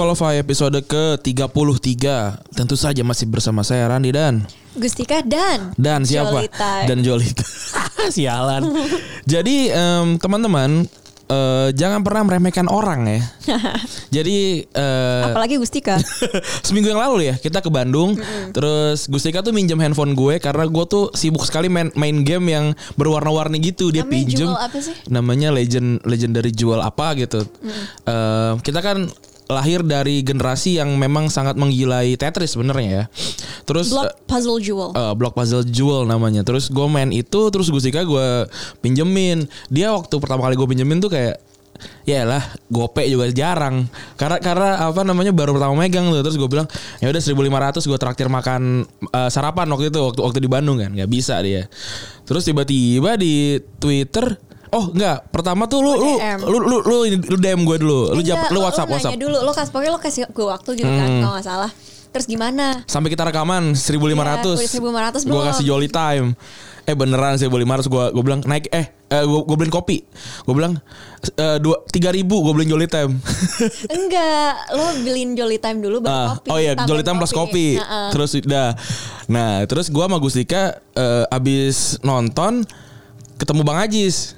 Unqualified episode ke-33 Tentu saja masih bersama saya Randi dan Gustika dan Dan siapa? Jolita. Dan Jolita. Sialan. Jadi em, teman-teman eh, Jangan pernah meremehkan orang ya. Jadi eh, apalagi Gustika. Seminggu yang lalu ya Kita ke Bandung. Terus Gustika tuh minjem handphone gue Karena gue tuh sibuk sekali main, main game yang berwarna-warni gitu. Dia Namanya pinjem. Jewel apa sih? Namanya Legend Legendary Jewel apa gitu. Eh, Kita kan lahir dari generasi yang memang sangat menggilai Tetris sebenarnya ya Terus Block Puzzle Jewel. eh, Block Puzzle Jewel namanya. Terus gue main itu, terus Gustika gue pinjemin. Dia waktu pertama kali gue pinjemin tuh kayak ya lah gope juga jarang karena karena apa namanya baru pertama megang tuh terus gue bilang ya udah 1500 gue traktir makan eh, sarapan waktu itu waktu waktu di Bandung kan nggak bisa dia terus tiba-tiba di Twitter oh enggak. Pertama tuh lu lu DM. lu lu lu, lu DM gue dulu. Lu jawab lu WhatsApp lu WhatsApp. dulu, lo kasih pokoknya lo kasih gue waktu gitu kan, kalau nggak salah. Terus gimana? sampai kita rekaman 1500 Iya, udah 1500 gue kasih jolly time. Eh beneran 1500 gue gue bilang naik eh gue gue beliin kopi. Gue bilang eh, dua tiga ribu. Gue beliin jolly time. Enggak, lo beliin Jolly Time dulu baru Ah, kopi. oh iya jolly time plus kopi. Heeh. terus udah nah terus gue sama Gustika eh, abis nonton ketemu bang Ajis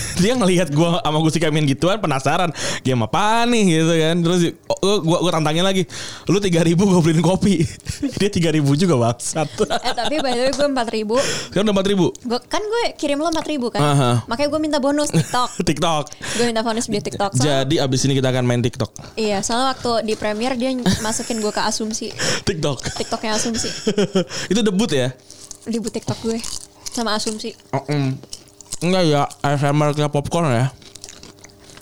dia ngelihat gue sama Gustika main gituan penasaran game apa nih? Gitu kan. Terus oh, gue gue tantangin lagi lu tiga ribu gue beliin kopi. Dia tiga ribu juga bangsat. Eh tapi by the way gue 4 ribu. Sekarang udah empat ribu? Gue kan gue kirim lo 4 ribu kan? Aha. Makanya gue minta bonus TikTok. TikTok. Gue minta bonus di TikTok. Soalnya- jadi abis ini kita akan main TikTok. Iya soalnya waktu di premiere dia masukin gue ke asumsi. TikTok. TikToknya asumsi. Itu debut ya? Ribut TikTok gue Sama asumsi. Oh, mm. Enggak ya ASMR kita popcorn ya.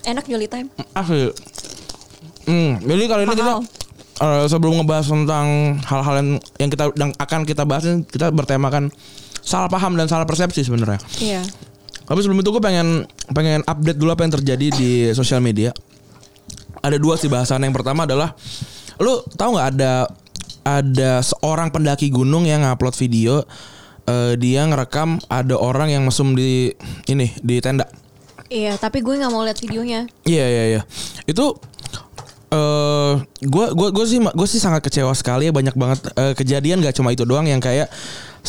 Enak Jolly Time. Asli. Hmm, jadi kali ini kita Mahal. eh, sebelum ngebahas tentang hal-hal yang yang kita yang akan kita bahas ini, kita bertemakan salah paham dan salah persepsi sebenarnya. Iya. Tapi sebelum itu gue pengen pengen update dulu apa yang terjadi di sosial media. Ada dua sih bahasan. Yang pertama adalah lu tahu nggak ada ada seorang pendaki gunung yang ngupload video eh, dia ngerekam ada orang yang mesum di ini di tenda. Iya tapi gue gak mau lihat videonya. Iya iya iya. Itu eh gue gua gua sih gue sih sangat kecewa sekali ya banyak banget eh, kejadian gak cuma itu doang yang kayak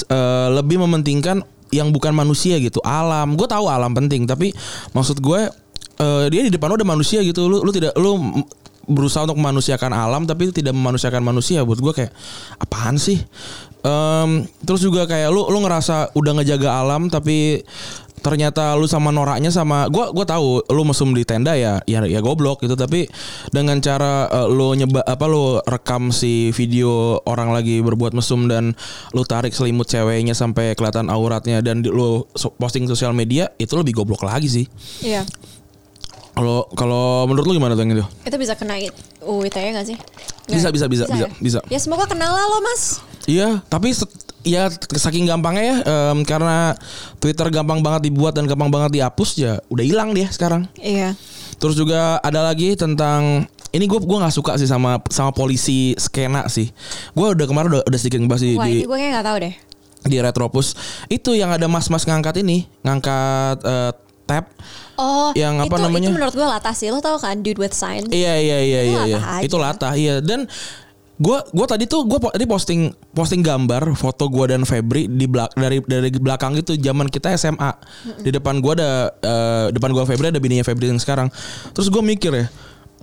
eh, lebih mementingkan yang bukan manusia gitu alam. Gue tahu alam penting tapi maksud gue eh, dia di depan lu ada manusia gitu. Lu lu tidak lu berusaha untuk memanusiakan alam tapi tidak memanusiakan manusia. Buat gue kayak apaan sih Em, terus juga kayak lu lu ngerasa udah ngejaga alam tapi ternyata lu sama noraknya sama gua gua tahu lu mesum di tenda ya ya ya goblok gitu. Tapi dengan cara eh, lu nyeba apa lu rekam si video orang lagi berbuat mesum dan lu tarik selimut ceweknya sampai kelihatan auratnya dan di- lu posting sosial media itu lebih goblok lagi sih. Iya kalau kalau menurut lu gimana tuh yang itu Itu bisa kena UU ITE gak sih? Bisa, bisa, bisa, bisa, ya? bisa. Ya semoga kenal lah lo mas Iya, tapi ya saking gampangnya ya em, karena Twitter gampang banget dibuat dan gampang banget dihapus ya udah hilang dia sekarang. Iya Terus juga ada lagi tentang ini gue gua nggak suka sih sama sama polisi skena sih. Gue udah kemarin udah, udah sedikit ngebahas di, Wah di, ini gue kayak gak tahu deh di Retropus. Itu yang ada mas-mas ngangkat ini, ngangkat eh, tab. Oh Yang apa itu, namanya? Itu menurut gue latah sih Lo tau kan Dude with sign Iya iya iya Itu iya iya. aja. Itu latah iya dan gua gua tadi tuh gua po- tadi posting posting gambar foto gua dan Febri di belak dari dari belakang itu zaman kita SMA. Di depan gua ada eh, depan gua Febri ada bininya Febri yang sekarang. Terus gua mikir ya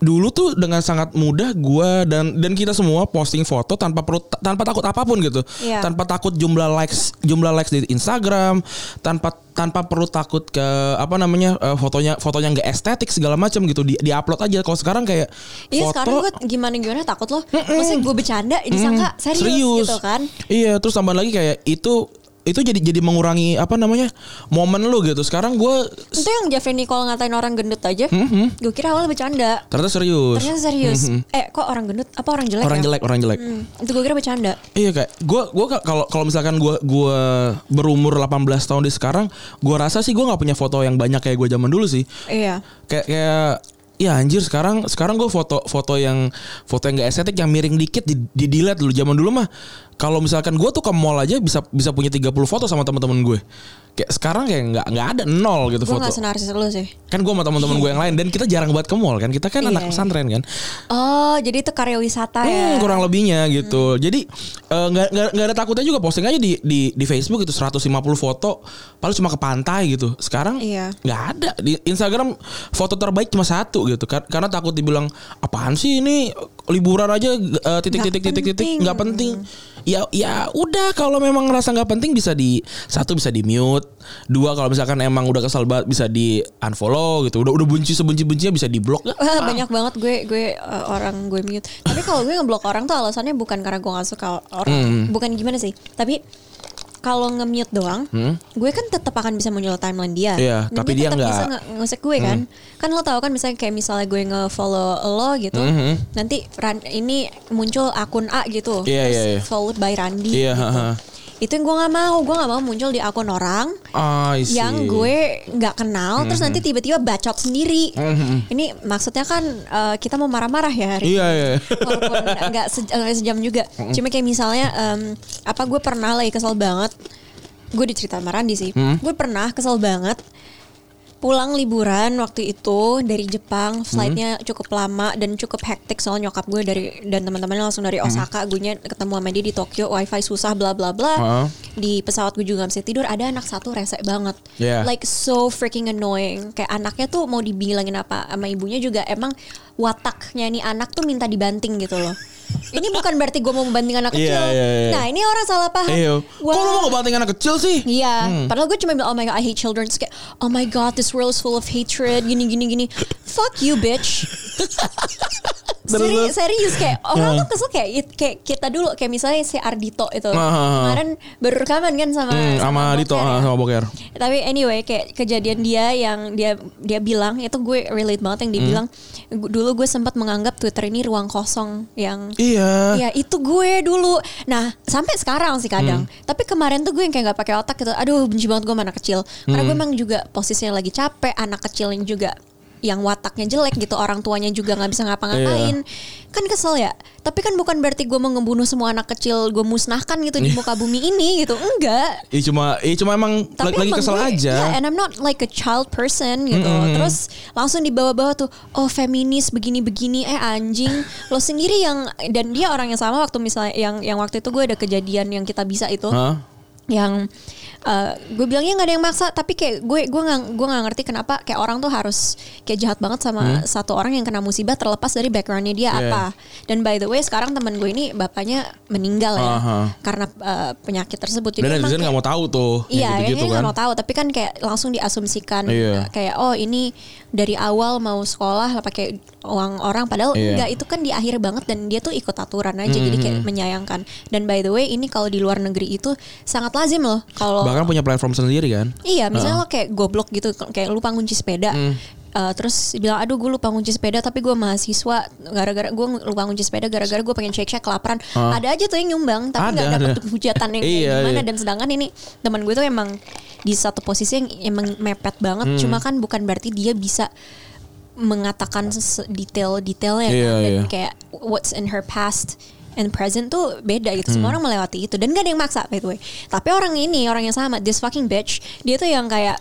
dulu tuh dengan sangat mudah gua dan dan kita semua posting foto tanpa perlu tanpa takut apa pun gitu. Iya. tanpa takut jumlah likes jumlah likes di Instagram tanpa tanpa perlu takut ke apa namanya eh, fotonya fotonya nggak estetik segala macam gitu. Di upload aja. Kalau sekarang kayak Iya foto sekarang gue gimana-gimana takut loh. Maksudnya gue bercanda disangka serius, serius. gitu kan. Iya terus tambah lagi kayak itu itu jadi jadi mengurangi apa namanya momen lu gitu. Sekarang gue Itu yang Jeffrey Nicole ngatain orang gendut aja. Gue kira awalnya bercanda. Ternyata serius. Ternyata serius. Eh kok orang gendut? Apa orang jelek orang ya? jelek orang jelek. Hmm, Itu gue kira bercanda. Iya kayak gua gua ka- kalau kalau misalkan gua gua berumur 18 tahun di sekarang, gua rasa sih gua nggak punya foto yang banyak kayak gua zaman dulu sih. Iya. Kayak kayak ya anjir sekarang sekarang gue foto foto yang foto yang gak estetik yang miring dikit di, di delete dulu. Zaman dulu mah kalau misalkan gue tuh ke mall aja bisa bisa punya 30 foto sama teman-teman gue kayak sekarang kayak nggak nggak ada nol gitu Gue foto. gak senarsis lu sih. Kan gue sama teman-teman gue yang lain dan kita jarang buat ke mall kan. Kita kan Iya. anak pesantren kan. Oh, jadi itu karya wisata ya? Hmm, kurang lebihnya gitu. Jadi eh, nggak nggak ada takutnya juga posting aja di di di Facebook itu 150 foto, paling cuma ke pantai gitu. Sekarang Iya. nggak ada di Instagram foto terbaik cuma satu gitu. Kar- Karena takut dibilang apaan sih ini liburan aja eh, titik-titik Nggak titik-titik penting. nggak penting. Ya ya udah kalau memang ngerasa nggak penting bisa di satu bisa di mute, dua kalau misalkan emang udah kesal banget bisa di unfollow gitu. Udah udah benci sebenci bencinya bisa di blok. Banyak banget gue gue uh, orang gue mute. Tapi kalau gue ngeblok orang tuh alasannya bukan karena gue gak suka orang, bukan gimana sih. Tapi kalau nge-mute doang, gue kan tetap akan bisa muncul timeline dia. Iya, Dan tapi dia dia nggak. bisa nge- gue kan. Kan lo tau kan misalnya kayak misalnya gue nge-follow lo gitu. Mhm. Nanti ran, ini muncul akun A gitu. Iya, terus iya, iya. Followed by Randi Iya, gitu. haha. Itu yang gue gak mau. Gue gak mau muncul di akun orang see. yang gue nggak kenal terus Mhm. nanti tiba-tiba bacot sendiri. Ini maksudnya kan eh, kita mau marah-marah ya hari Iya, ini. iya. Walaupun nggak se- nggak sejam juga. Cuma kayak misalnya em, apa gue pernah lagi kesel banget. Gue dicerita sama Randi sih. Gue pernah kesel banget pulang liburan waktu itu dari Jepang flightnya cukup lama dan cukup hektik soal nyokap gue dari dan teman-temannya langsung dari Osaka gue ketemu sama dia di Tokyo wifi susah bla bla bla. Heeh. di pesawat gue juga gak bisa tidur ada anak satu rese banget. Yeah. like so freaking annoying. Kayak anaknya tuh mau dibilangin apa sama ibunya juga emang wataknya nih anak tuh minta dibanting gitu loh ini bukan berarti gue mau membanting anak Iya, kecil iya, iya. nah ini orang salah paham Iya. Kok Wah. lu mau ngebanting anak kecil sih? Iya, padahal gue cuma bilang oh my god I hate children Terus kayak oh my god this world is full of hatred gini gini gini fuck you bitch Seri- serius kayak orang tuh kesel kayak kayak kita dulu kayak misalnya si Ardito itu Ah. kemarin baru rekaman kan sama Hmm, sama Dito Boker ah, ya. sama Boker. Tapi anyway kayak kejadian dia yang dia dia bilang itu gue relate banget yang dia Hmm. bilang "Gu- dulu gue sempat menganggap Twitter ini ruang kosong yang Iya. Ya itu gue dulu. Nah sampai sekarang sih kadang. Hmm. Tapi kemarin tuh gue yang kayak gak pakai otak gitu. Aduh benci banget gue sama anak kecil. Karena Hmm. gue emang juga posisinya lagi capek. Anak kecil yang juga yang wataknya jelek gitu. Orang tuanya juga nggak bisa ngapa-ngapain. Iya. Kan kesel ya. Tapi kan bukan berarti gue mau ngebunuh semua anak kecil. Gue musnahkan gitu Iya. di muka bumi ini gitu. Enggak. Iya cuma, iya cuma emang Tapi lagi, emang kesel gue, aja. yeah, and I'm not like a child person gitu. Terus langsung dibawa-bawa tuh, oh feminis begini-begini, eh anjing, lo sendiri yang dan dia orang yang sama waktu misalnya yang yang waktu itu gue ada kejadian yang kita bisa itu, Hah? Yang eh, gue bilangnya nggak ada yang maksa, tapi kayak gue gue nggak gue nggak ngerti kenapa kayak orang tuh harus kayak jahat banget sama satu orang yang kena musibah terlepas dari backgroundnya dia Yeah. apa. Dan by the way sekarang teman gue ini bapaknya meninggal ya Aha. karena eh, penyakit tersebut. Dan emang netizen nggak mau tahu tuh. Iya, gitu, kayaknya nggak mau tahu. Tapi kan kayak langsung diasumsikan Iya. kayak oh ini dari awal mau sekolah pakai uang orang, padahal Iya. enggak itu kan di akhir banget dan dia tuh ikut aturan aja, jadi kayak menyayangkan. Dan by the way, ini kalau di luar negeri itu sangat lazim loh. Kalau Bahkan punya platform sendiri kan. iya, misalnya lo kayak goblok gitu, kayak lupa kunci sepeda. Uh, terus bilang aduh gue lupa kunci sepeda tapi gue mahasiswa gara-gara gue lupa kunci sepeda gara-gara gue pengen cek-cek kelaparan ada aja tuh yang nyumbang tapi nggak Ada, dapet ada. hujatan yang Iya, gimana iya. dan sedangkan ini teman gue tuh emang di satu posisi yang emang mepet banget Hmm. cuma kan bukan berarti dia bisa mengatakan detail-detailnya Iya, kan. dan iya. kayak what's in her past and present tuh beda gitu Hmm. semua orang melewati itu dan gak ada yang maksa by the way tapi orang ini orang yang sama this fucking bitch dia tuh yang kayak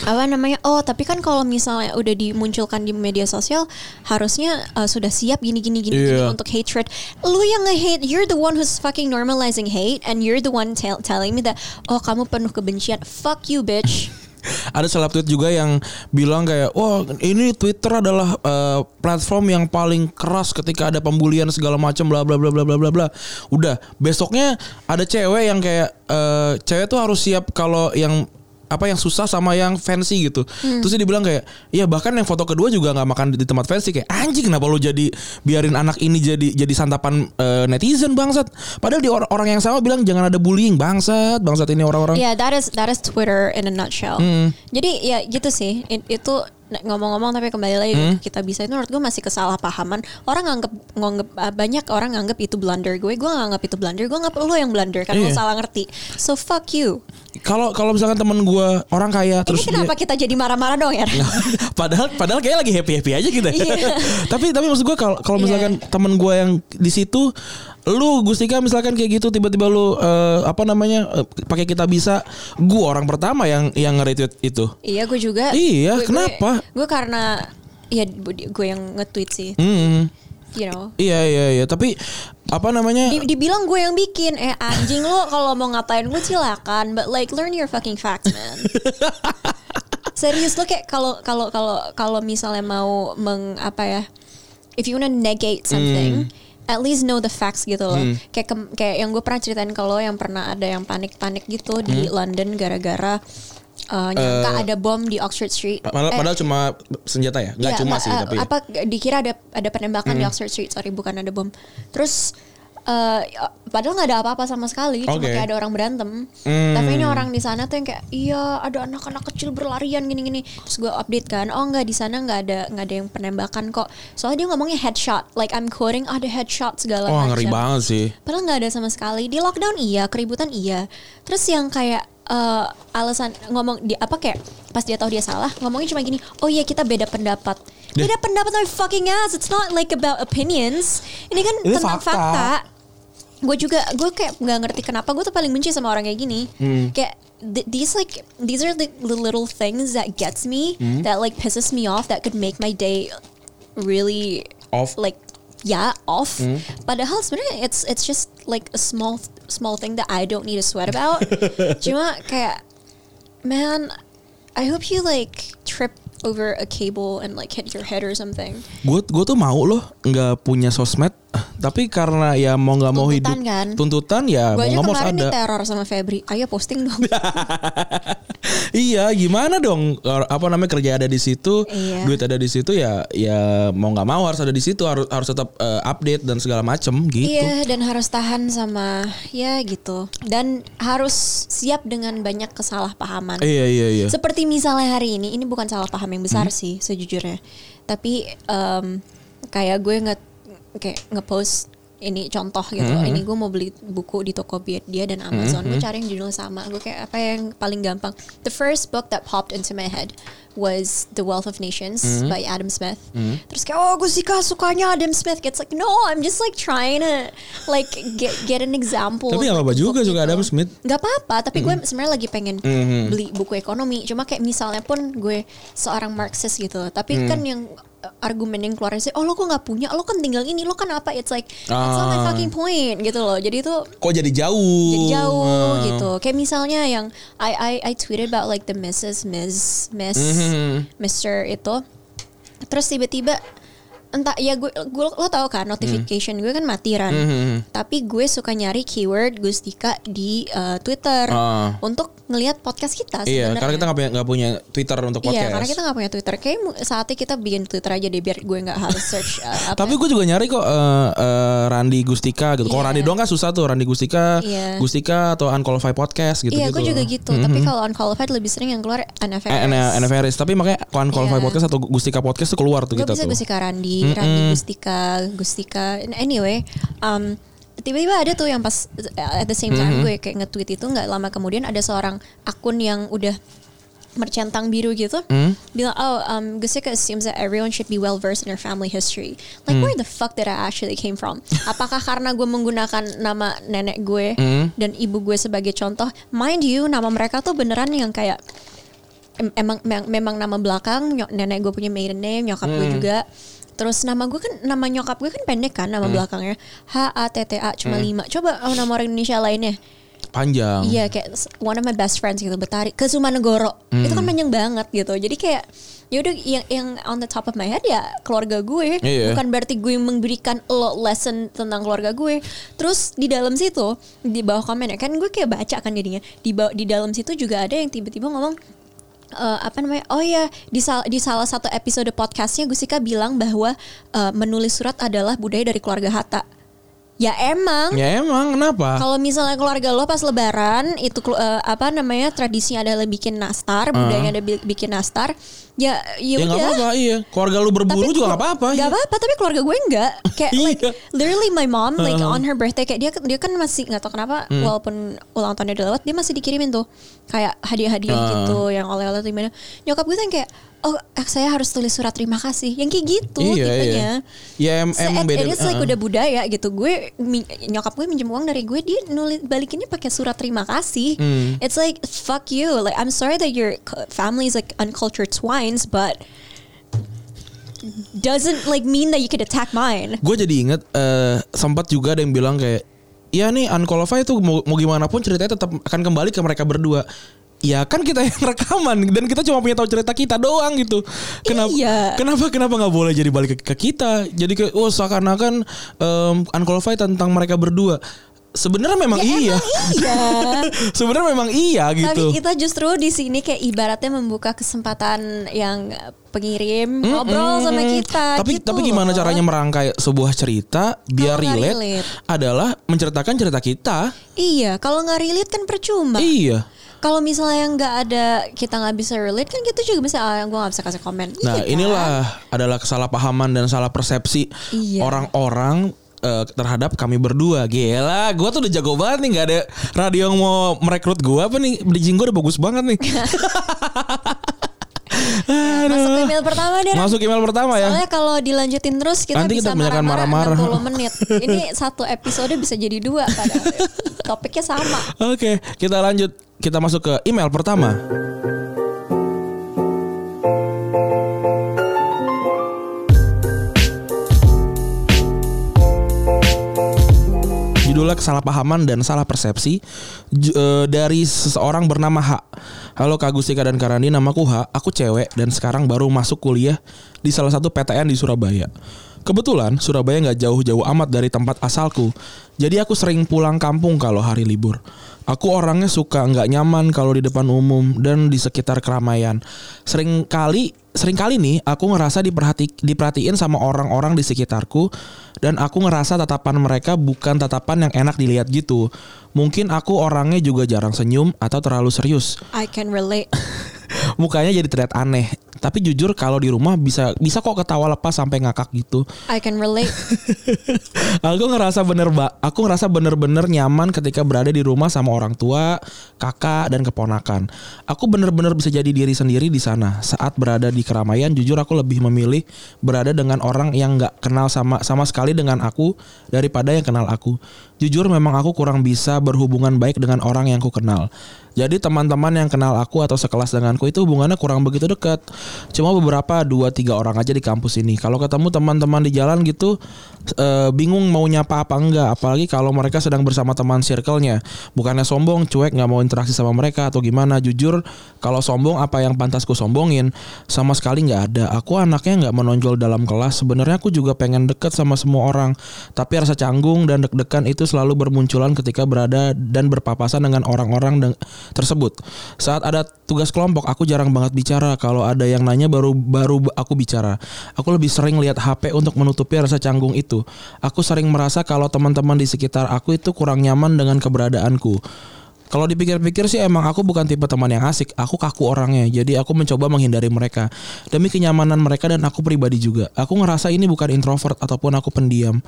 apa namanya oh tapi kan kalau misalnya udah dimunculkan di media sosial harusnya uh, sudah siap gini gini gini, gini Iya. untuk hatred lu yang nge-hate you're the one who's fucking normalizing hate and you're the one tell- telling me that oh kamu penuh kebencian fuck you bitch Ada salah tweet juga yang bilang kayak, wah ini Twitter adalah eh, platform yang paling keras ketika ada pembulian segala macam, bla bla bla bla bla bla bla. Udah besoknya ada cewek yang kayak, eh, cewek tuh harus siap kalau yang apa yang susah sama yang fancy gitu. Terus dia dibilang kayak, iya bahkan yang foto kedua juga nggak makan di tempat fancy kayak anjing kenapa lu jadi biarin anak ini jadi jadi santapan eh, netizen bangsat. Padahal di or- orang yang sama bilang jangan ada bullying bangsat, bangsat ini orang-orang. Yeah, that is that is Twitter in a nutshell. Hmm. Jadi ya gitu sih. It- itu ngomong-ngomong tapi kembali lagi Hmm. kita bisa itu menurut gue masih kesalahpahaman. Orang nganggep nganggep uh, banyak orang nganggep itu blunder gue. Gue nggak nganggep itu blunder. Gue nganggep lo yang blunder kan lo Iya. salah ngerti. So fuck you. Kalau kalau misalkan temen gue orang kaya terus Ini kenapa kita jadi marah-marah dong ya? padahal padahal kayak lagi happy happy aja kita. Iya. tapi tapi maksud gue kalau kalau misalkan temen gue yang di situ lu Gustika misalkan kayak gitu tiba-tiba lu eh, apa namanya eh, pakai kita bisa gua orang pertama yang yang nge-retweet itu. Iya gue juga. Iya, Gue- kenapa? Gue, gue karena ya gue yang nge-tweet sih. Hmm. You know. Iya iya iya, tapi apa namanya? Di- dibilang gue yang bikin eh anjing lo kalau mau ngatain gue silakan but like learn your fucking facts man serius lo kayak kalau kalau kalau kalau misalnya mau meng apa ya if you wanna negate something at least know the facts gitu loh. Kayak kem- kayak yang gue pernah ceritain kalau yang pernah ada yang panik-panik gitu di London gara-gara uh, nyangka ada bom di Oxford Street. Padahal, Eh, padahal cuma senjata ya, nggak Iya, cuma ma- sih eh, tapi. apa dikira ada ada penembakan di Oxford Street sorry bukan ada bom. Terus eh, padahal nggak ada apa-apa sama sekali cuma Oke. kayak ada orang berantem Hmm. tapi ini orang di sana tuh yang kayak iya ada anak-anak kecil berlarian gini-gini terus gue update kan oh nggak di sana nggak ada nggak ada yang penembakan kok soalnya dia ngomongnya headshot like I'm quoting ada headshot segala Wah macam ngeri banget sih. Padahal nggak ada sama sekali. Di lockdown iya, keributan iya. Terus yang kayak eh, alasan ngomong di apa kayak pas dia tahu dia salah, ngomongnya cuma gini, "Oh iya kita beda pendapat." Deh. Beda pendapat my fucking ass. It's not like about opinions. Ini kan Ini tentang fakta. fakta. Gue juga gue kayak nggak ngerti kenapa gue tuh paling benci sama orang kayak gini. Hmm. Kayak th- these like these are the, the little things that gets me Hmm. that like pisses me off that could make my day really Off. like ya off Hmm. padahal sebenarnya it's it's just like a small small thing that I don't need to sweat about. Cuma kayak man I hope you like trip over a cable and like hit your head or something. Gue gue tuh mau loh nggak punya sosmed, tapi karena ya mau nggak mau hidup kan? tuntutan ya gue mau nggak mau harus ada. diteror sama Febri ayo posting dong iya, gimana dong? Apa namanya kerja ada di situ, Iya. duit ada di situ ya ya mau nggak mau harus ada di situ, harus harus tetap eh, update dan segala macem gitu. Iya dan harus tahan sama ya gitu dan harus siap dengan banyak kesalahpahaman Iya iya iya. Seperti misalnya hari ini, ini bukan salah paham yang besar Hmm. sih sejujurnya. Tapi em, kayak gue nge kayak ngepost ini contoh gitu. Hmm. Ini gue mau beli buku di Tokopedia dan Amazon. Gue cari yang judulnya sama. Gue kayak apa yang paling gampang. The first book that popped into my head was The Wealth of Nations Hmm. by Adam Smith. Terus kayak oh gue suka sukanya Adam Smith. It's like no, I'm just like trying to like get get an example. Tapi nggak apa-apa juga suka gitu. Adam Smith. Gak apa-apa, tapi gue sebenarnya lagi pengen beli buku ekonomi. Cuma kayak misalnya pun gue seorang Marxist gitu, tapi kan yang argumen yang keluar sih, oh lo kok nggak punya, lo kan tinggal ini, lo kan apa? It's like that's not my Ah. fucking point gitu loh. Jadi itu Kok jadi jauh? jadi jauh Ah. gitu. Kayak misalnya yang I I I tweeted about like the Mrs. Miss Miss Mhm. Mr. itu. Terus tiba-tiba entah ya gue, gue lo tau kan notification gue kan mati kan. Mhm. Tapi gue suka nyari keyword Gustika di uh, Twitter Ah. untuk ngelihat podcast kita Iya, sebenarnya. karena kita nggak punya punya Twitter untuk podcast. Iya, karena kita nggak punya Twitter. Kayak saatnya kita bikin Twitter aja deh biar gue nggak harus search uh, apa. Tapi gue juga nyari kok eh, eh, Randi Gustika gitu. Kalau Iya. Randi doang kan susah tuh Randi Gustika, Iya. Gustika atau Unqualified Podcast gitu Iya, gitu. gue juga gitu. Tapi kalau unqualified lebih sering yang keluar NFRS. NFRS. Tapi makanya Unqualified Iya. Podcast atau Gustika Podcast tuh keluar tuh gue kita bisa tuh. Gustika Randi, Randi Gustika, Gustika. Anyway, um, tiba-tiba ada tuh yang pas at the same time gue kayak nge-tweet itu nggak lama kemudian ada seorang akun yang udah mercentang biru gitu. Bilang oh um, Gustika assumes that everyone should be well versed in their family history. Like where the fuck did I actually came from? Apakah karena gue menggunakan nama nenek gue dan ibu gue sebagai contoh? Mind you nama mereka tuh beneran yang kayak em- emang memang, nama belakang nenek gue punya maiden name nyokap gue juga terus nama gue kan nama nyokap gue kan pendek kan nama belakangnya. H A T T A cuma lima. Coba oh, nama orang Indonesia lainnya. Panjang. iya kayak one of my best friends gitu Betari ke Sumanegoro. Itu kan panjang banget gitu. Jadi kayak yaudah yang yang on the top of my head ya keluarga gue. Iya. bukan berarti gue memberikan lo lesson tentang keluarga gue. Terus di dalam situ di bawah komen ya kan gue kayak baca kan jadinya. Di bawah, di dalam situ juga ada yang tiba-tiba ngomong eh, apa namanya? Oh ya, di, sal- di salah satu episode podcastnya Gusika bilang bahwa eh, menulis surat adalah budaya dari keluarga Hatta. Ya emang. Ya emang kenapa? Kalau misalnya keluarga lo pas lebaran itu eh, apa namanya tradisinya adalah bikin nastar, budayanya ada bi- bikin nastar. Ya ya Ya udah. apa-apa, iya. Keluarga lu berburu juga nggak apa-apa. Gak iya. apa-apa, tapi keluarga gue enggak. Kayak like Iya. literally my mom like on her birthday kayak dia dia kan masih nggak tahu kenapa walaupun ulang tahunnya udah lewat dia masih dikirimin tuh kayak hadiah-hadiah Ah. gitu yang oleh-oleh gimana nyokap gue tuh yang kayak oh eh, saya harus tulis surat terima kasih yang kayak gitu Iya, tipenya iya. Ya, em- Se- emang beda- it's like uh-uh. udah budaya gitu gue mi- nyokap gue minjem uang dari gue dia nulis balikinnya pakai surat terima kasih Hmm. it's like fuck you like I'm sorry that your family is like uncultured swines but doesn't like mean that you could attack mine gue jadi inget eh, sempat juga ada yang bilang kayak ya nih unqualified tuh mau, mau gimana pun ceritanya tetap akan kembali ke mereka berdua. Ya kan kita yang rekaman dan kita cuma punya tahu cerita kita doang gitu. Kenapa Iya. kenapa kenapa nggak boleh jadi balik ke, ke kita? Jadi kayak oh seakan-akan em, unqualified tentang mereka berdua sebenarnya memang iya iya sebenarnya memang iya gitu Tapi kita justru di sini kayak ibaratnya membuka kesempatan yang pengirim ngobrol sama kita. Tapi gitu tapi gimana loh. caranya merangkai sebuah cerita biar relate, relate. adalah menceritakan cerita kita. Iya, kalau nggak relate kan percuma. Iya. Kalau misalnya nggak ada kita nggak bisa relate kan kita juga bisa ah gue nggak bisa kasih komen. Nah, Iya kan? inilah adalah kesalahpahaman dan salah persepsi Iya. Eh, terhadap kami berdua. Gila, gua tuh udah jago banget nih nggak ada radio yang mau merekrut gua apa nih? Bridging gua udah bagus banget nih. Masuk ke email pertama deh. Masuk email pertama ya. Soalnya kalau dilanjutin terus kita Nanti bisa marah-marah. 60 menit. Ini satu episode bisa jadi dua padahal. Topiknya sama. Oke, kita lanjut. Kita masuk ke email pertama. Judulnya kesalahpahaman dan salah persepsi eh, dari seseorang bernama H. Halo Kak Gustika dan Karandi, namaku H. Aku cewek dan sekarang baru masuk kuliah di salah satu PTN di Surabaya. Kebetulan Surabaya nggak jauh-jauh amat dari tempat asalku. Jadi aku sering pulang kampung kalau hari libur. Aku orangnya suka nggak nyaman kalau di depan umum dan di sekitar keramaian. Sering kali, sering kali nih aku ngerasa diperhati, diperhatiin sama orang-orang di sekitarku dan aku ngerasa tatapan mereka bukan tatapan yang enak dilihat gitu. Mungkin aku orangnya juga jarang senyum atau terlalu serius. I can relate. Mukanya jadi terlihat aneh. Tapi jujur kalau di rumah bisa bisa kok ketawa lepas sampai ngakak gitu. I can relate. aku ngerasa bener ba aku ngerasa bener-bener nyaman ketika berada di rumah sama orang tua, kakak dan keponakan. Aku bener-bener bisa jadi diri sendiri di sana. Saat berada di keramaian, jujur aku lebih memilih berada dengan orang yang nggak kenal sama sama sekali dengan aku daripada yang kenal aku. Jujur memang aku kurang bisa berhubungan baik dengan orang yang ku kenal. Jadi teman-teman yang kenal aku atau sekelas denganku itu hubungannya kurang begitu dekat. Cuma beberapa dua tiga orang aja di kampus ini. Kalau ketemu teman-teman di jalan gitu eh, bingung mau nyapa apa enggak. Apalagi kalau mereka sedang bersama teman circle-nya. Bukannya sombong, cuek nggak mau interaksi sama mereka atau gimana. Jujur kalau sombong apa yang pantas ku sombongin sama sekali nggak ada. Aku anaknya nggak menonjol dalam kelas. Sebenarnya aku juga pengen deket sama semua orang. Tapi rasa canggung dan deg-degan itu selalu bermunculan ketika berada dan berpapasan dengan orang-orang tersebut. Saat ada tugas kelompok, aku jarang banget bicara. Kalau ada yang nanya baru baru aku bicara. Aku lebih sering lihat HP untuk menutupi rasa canggung itu. Aku sering merasa kalau teman-teman di sekitar aku itu kurang nyaman dengan keberadaanku. Kalau dipikir-pikir sih emang aku bukan tipe teman yang asik. Aku kaku orangnya. Jadi aku mencoba menghindari mereka. Demi kenyamanan mereka dan aku pribadi juga. Aku ngerasa ini bukan introvert ataupun aku pendiam.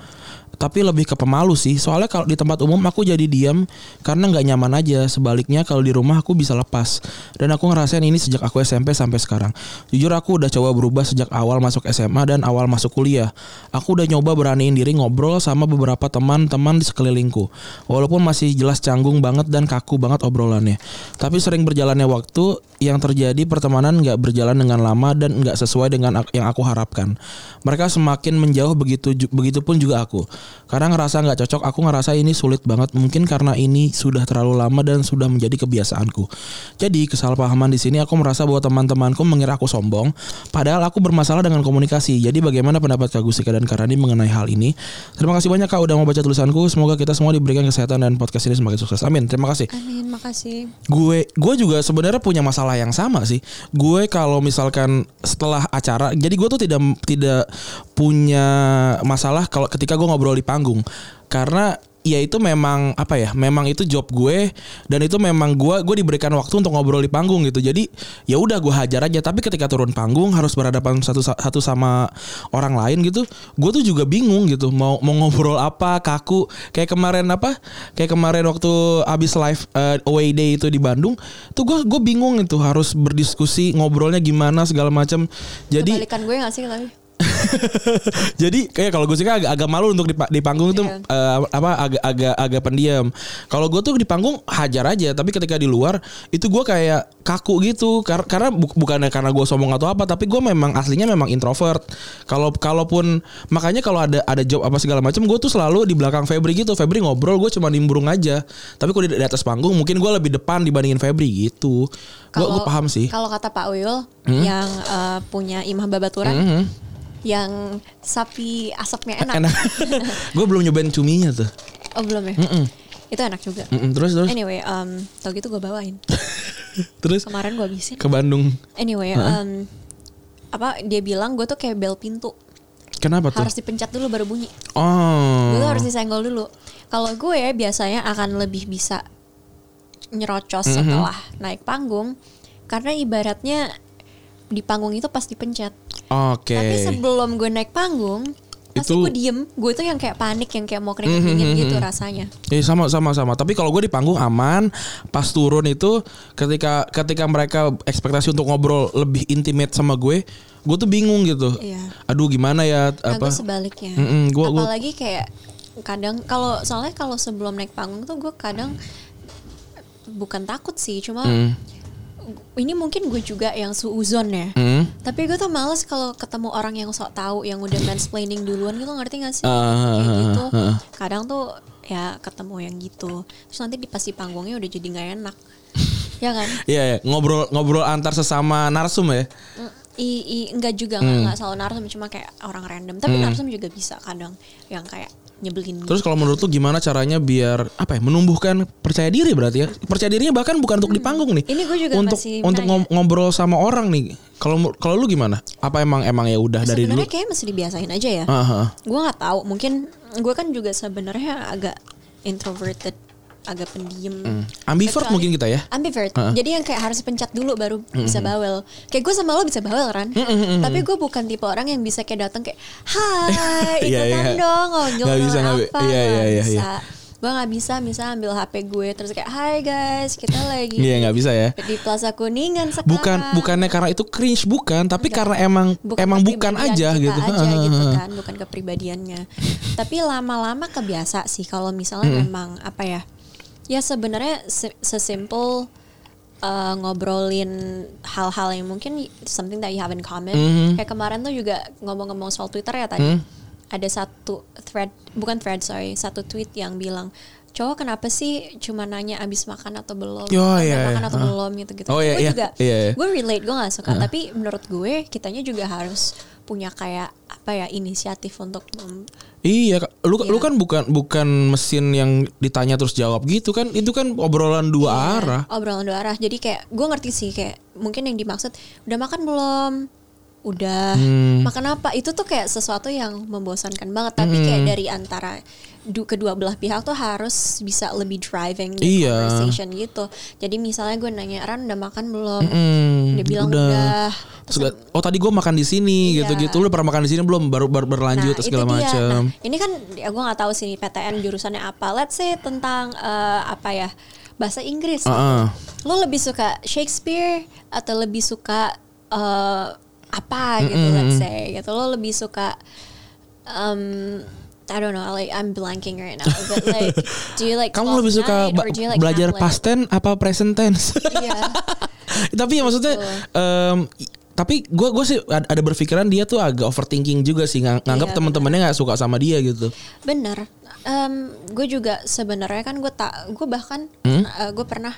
Tapi lebih ke pemalu sih. Soalnya kalau di tempat umum aku jadi diam karena nggak nyaman aja. Sebaliknya kalau di rumah aku bisa lepas. Dan aku ngerasain ini sejak aku SMP sampai sekarang. Jujur aku udah coba berubah sejak awal masuk SMA dan awal masuk kuliah. Aku udah nyoba beraniin diri ngobrol sama beberapa teman-teman di sekelilingku. Walaupun masih jelas canggung banget dan kaku banget obrolannya. Tapi sering berjalannya waktu yang terjadi pertemanan nggak berjalan dengan lama dan nggak sesuai dengan yang aku harapkan. Mereka semakin menjauh begitu begitupun juga aku. Karena ngerasa nggak cocok, aku ngerasa ini sulit banget. Mungkin karena ini sudah terlalu lama dan sudah menjadi kebiasaanku. Jadi kesalahpahaman di sini aku merasa bahwa teman-temanku mengira aku sombong, padahal aku bermasalah dengan komunikasi. Jadi bagaimana pendapat Kak Gusika dan Karani mengenai hal ini? Terima kasih banyak Kak udah mau baca tulisanku. Semoga kita semua diberikan kesehatan dan podcast ini semakin sukses. Amin. Terima kasih Amin, makasih. gue gue juga sebenarnya punya masalah yang sama sih gue kalau misalkan setelah acara jadi gue tuh tidak tidak punya masalah kalau ketika gue ngobrol di panggung karena ya itu memang apa ya memang itu job gue dan itu memang gue gue diberikan waktu untuk ngobrol di panggung gitu. Jadi ya udah gue hajar aja. Tapi ketika turun panggung harus berhadapan satu satu sama orang lain gitu gue tuh juga bingung gitu mau mau ngobrol apa kaku. Kayak kemarin apa kayak kemarin waktu abis live uh, away day itu di Bandung tuh gue gue bingung itu harus berdiskusi ngobrolnya gimana segala macam. Jadi gue gak sih tapi Jadi kayak kalau gue sih kan agak, agak malu untuk di, di panggung tuh Iya. eh, apa agak agak agak pendiam. Kalau gue tuh di panggung hajar aja, tapi ketika di luar itu gue kayak kaku gitu. Kar karena bu- bukannya karena gue sombong atau apa, tapi gue memang aslinya memang introvert. Kalau kalaupun makanya kalau ada ada job apa segala macam, gue tuh selalu di belakang Febri gitu. Febri ngobrol, gue cuma nimbrung aja. Tapi kalau di, di atas panggung mungkin gue lebih depan dibandingin Febri gitu. Gue paham sih. Kalau kata Pak Uyul yang eh, punya imah babaturan Mhm. Yang sapi asapnya enak. Enak. gue belum nyobain cuminya tuh. Oh belum ya? Itu enak juga. Mm-mm, terus terus Anyway, um, tau gitu gue bawain. terus Kemarin gue habisin. ke Bandung. Anyway, um, apa dia bilang gue tuh kayak bel pintu. Kenapa tuh? Harus dipencet dulu baru bunyi. Oh. Gue tuh harus disenggol dulu. Kalau gue biasanya akan lebih bisa nyerocos Mhm. setelah naik panggung karena ibaratnya di panggung itu pas dipencet. Oke. Tapi sebelum gue naik panggung, pasti Itu- gue diem. Gue tuh yang kayak panik, yang kayak mau keringet dingin mhm, gitu mhm. rasanya. Eh sama sama sama. Tapi kalau gue di panggung aman, pas turun itu ketika ketika mereka ekspektasi untuk ngobrol lebih intimate sama gue, gue tuh bingung gitu. Iya. Aduh gimana ya Nah, apa? gue sebaliknya. Mm-mm, gua- gua- Apalagi kayak kadang kalau soalnya kalau sebelum naik panggung tuh gue kadang bukan takut sih, cuma Mm, ini mungkin gue juga yang suuzon ya. mm. Tapi gue tuh males kalau ketemu orang yang sok tahu yang udah mansplaining duluan gitu ngerti gak sih? Ah, Kayak gitu. ah, ah. Kadang tuh ya ketemu yang gitu. Terus nanti di pasti panggungnya udah jadi nggak enak. ya kan? Iya, iya. ngobrol ngobrol antar sesama narsum ya. Mm, I, i, enggak juga nggak nggak selalu narsum cuma kayak orang random. Tapi narsum juga bisa kadang yang kayak nyebelin. Terus kalau menurut lu gimana caranya biar apa ya menumbuhkan percaya diri berarti ya? Percaya dirinya bahkan bukan untuk di panggung nih. Hmm. Ini gue juga untuk masih untuk nanya. ngobrol sama orang nih. Kalau kalau lu gimana? Apa emang emang ya udah dari dulu? Sebenarnya kayak mesti dibiasain aja ya. Ah, ah. Gue nggak tahu. Mungkin gue kan juga sebenarnya agak introverted, agak pendiam. Hmm. Ambivert mungkin kita ya. Ambivert. Heeh. Jadi yang kayak harus pencet dulu baru bisa bawel. Kayak gue sama lo bisa bawel kan. Tapi gue bukan tipe orang yang bisa kayak datang kayak Hai Iya, ikutan iya. dong ngobrol Nggak bisa, nggak bi- apa iya, Nggak iya, iya, bisa. Gue gak bisa bisa ambil HP gue terus kayak Hai guys kita lagi Iya nggak bisa ya. di Plaza Kuningan sekarang. Bukan bukannya karena itu cringe bukan, tapi karena emang emang bukan aja gitu. aja gitu kan bukan kepribadiannya tapi lama-lama kebiasa sih kalau misalnya memang apa ya ya sebenarnya se- sesimpel uh, ngobrolin hal-hal yang mungkin something that you have in common Mhm. kayak kemarin tuh juga ngomong-ngomong soal Twitter ya tadi Hmm. ada satu thread bukan thread sorry satu tweet yang bilang cowok kenapa sih cuma nanya abis makan atau belum Udah iya, makan iya. atau Ah. belum gitu gitu Oh, iya, gue iya. juga Iya, iya. gue relate gue gak suka tapi menurut gue kitanya juga harus punya kayak apa ya inisiatif untuk mem- Iya, lu lu Iya. kan bukan bukan mesin yang ditanya terus jawab gitu kan. Itu kan obrolan dua Iya, arah. obrolan dua arah jadi kayak gue ngerti sih kayak mungkin yang dimaksud udah makan belum udah Hmm. makan apa itu tuh kayak sesuatu yang membosankan banget tapi kayak Hmm. dari antara du- kedua belah pihak tuh harus bisa lebih driving the Iya. conversation gitu jadi misalnya gue nanya Ran udah makan belum Hmm, dia bilang udah, Terus liat, oh tadi gue makan di sini Iya. gitu-gitu. Lu pernah makan di sini belum? Baru baru berlanjut Nah, segala itu dia. macam. Nah, ini kan ya gue nggak tahu sih PTN jurusannya apa. Let's say tentang eh, apa ya bahasa Inggris. Heeh. Lo lebih suka Shakespeare atau lebih suka eh, apa gitu? Let's say gitu. Lo lebih suka um, I don't know, like I'm blanking right now. But like, do you like Kamu lebih 12th suka Night ba- you like belajar past tense apa present tense? Iya. tapi ya maksudnya i- tapi gue gue sih ad- ada berpikiran dia tuh agak overthinking juga sih ngang- nganggap Iya, teman-temannya nggak suka sama dia gitu. Bener. gue juga sebenarnya kan gue tak, gue bahkan Hmm? gue pernah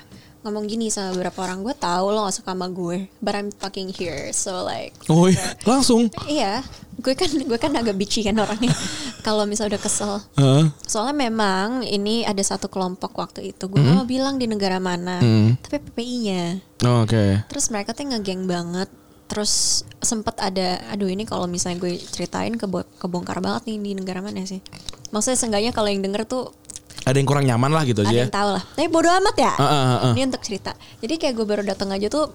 ngomong gini sama beberapa orang gue tahu lo gak suka sama gue, but I'm fucking here, so like, Oh iya, langsung. iya, gue kan gue kan agak bitchy kan orangnya. Kalau misalnya udah kesel, Heeh. soalnya memang ini ada satu kelompok waktu itu, gue nggak mau bilang di negara mana, Hmm. tapi PPI-nya. Oh, Oke. Terus mereka tuh ngegeng banget. Terus sempet ada, aduh ini kalau misalnya gue ceritain kebo kebongkar banget nih di negara mana sih? Maksudnya seenggaknya kalau yang denger tuh ada yang kurang nyaman lah gitu ada aja. yang tahu lah tapi bodo amat ya Ah, ah, ah. ini untuk cerita jadi kayak gue baru datang aja tuh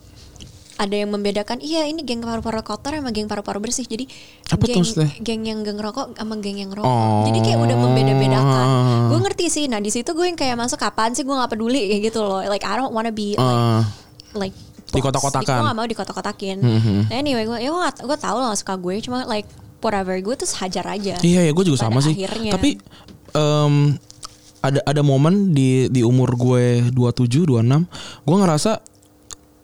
ada yang membedakan iya ini geng paru-paru kotor sama geng paru-paru bersih jadi Apa tuh geng maksudnya? geng yang geng rokok sama geng yang rokok Oh. jadi kayak udah membeda-bedakan gue ngerti sih nah di situ gue yang kayak masuk kapan sih gue nggak peduli kayak gitu loh like I don't wanna be like Ah. like Dikotak-kotakan. gue gak mau dikotak-kotakin Mhm. anyway gue ya gue tau lah suka gue cuma like whatever gue tuh hajar aja Iya ya gue juga Pada sama sih. akhirnya. Tapi em, ada ada momen di di umur gue 27 26 gue ngerasa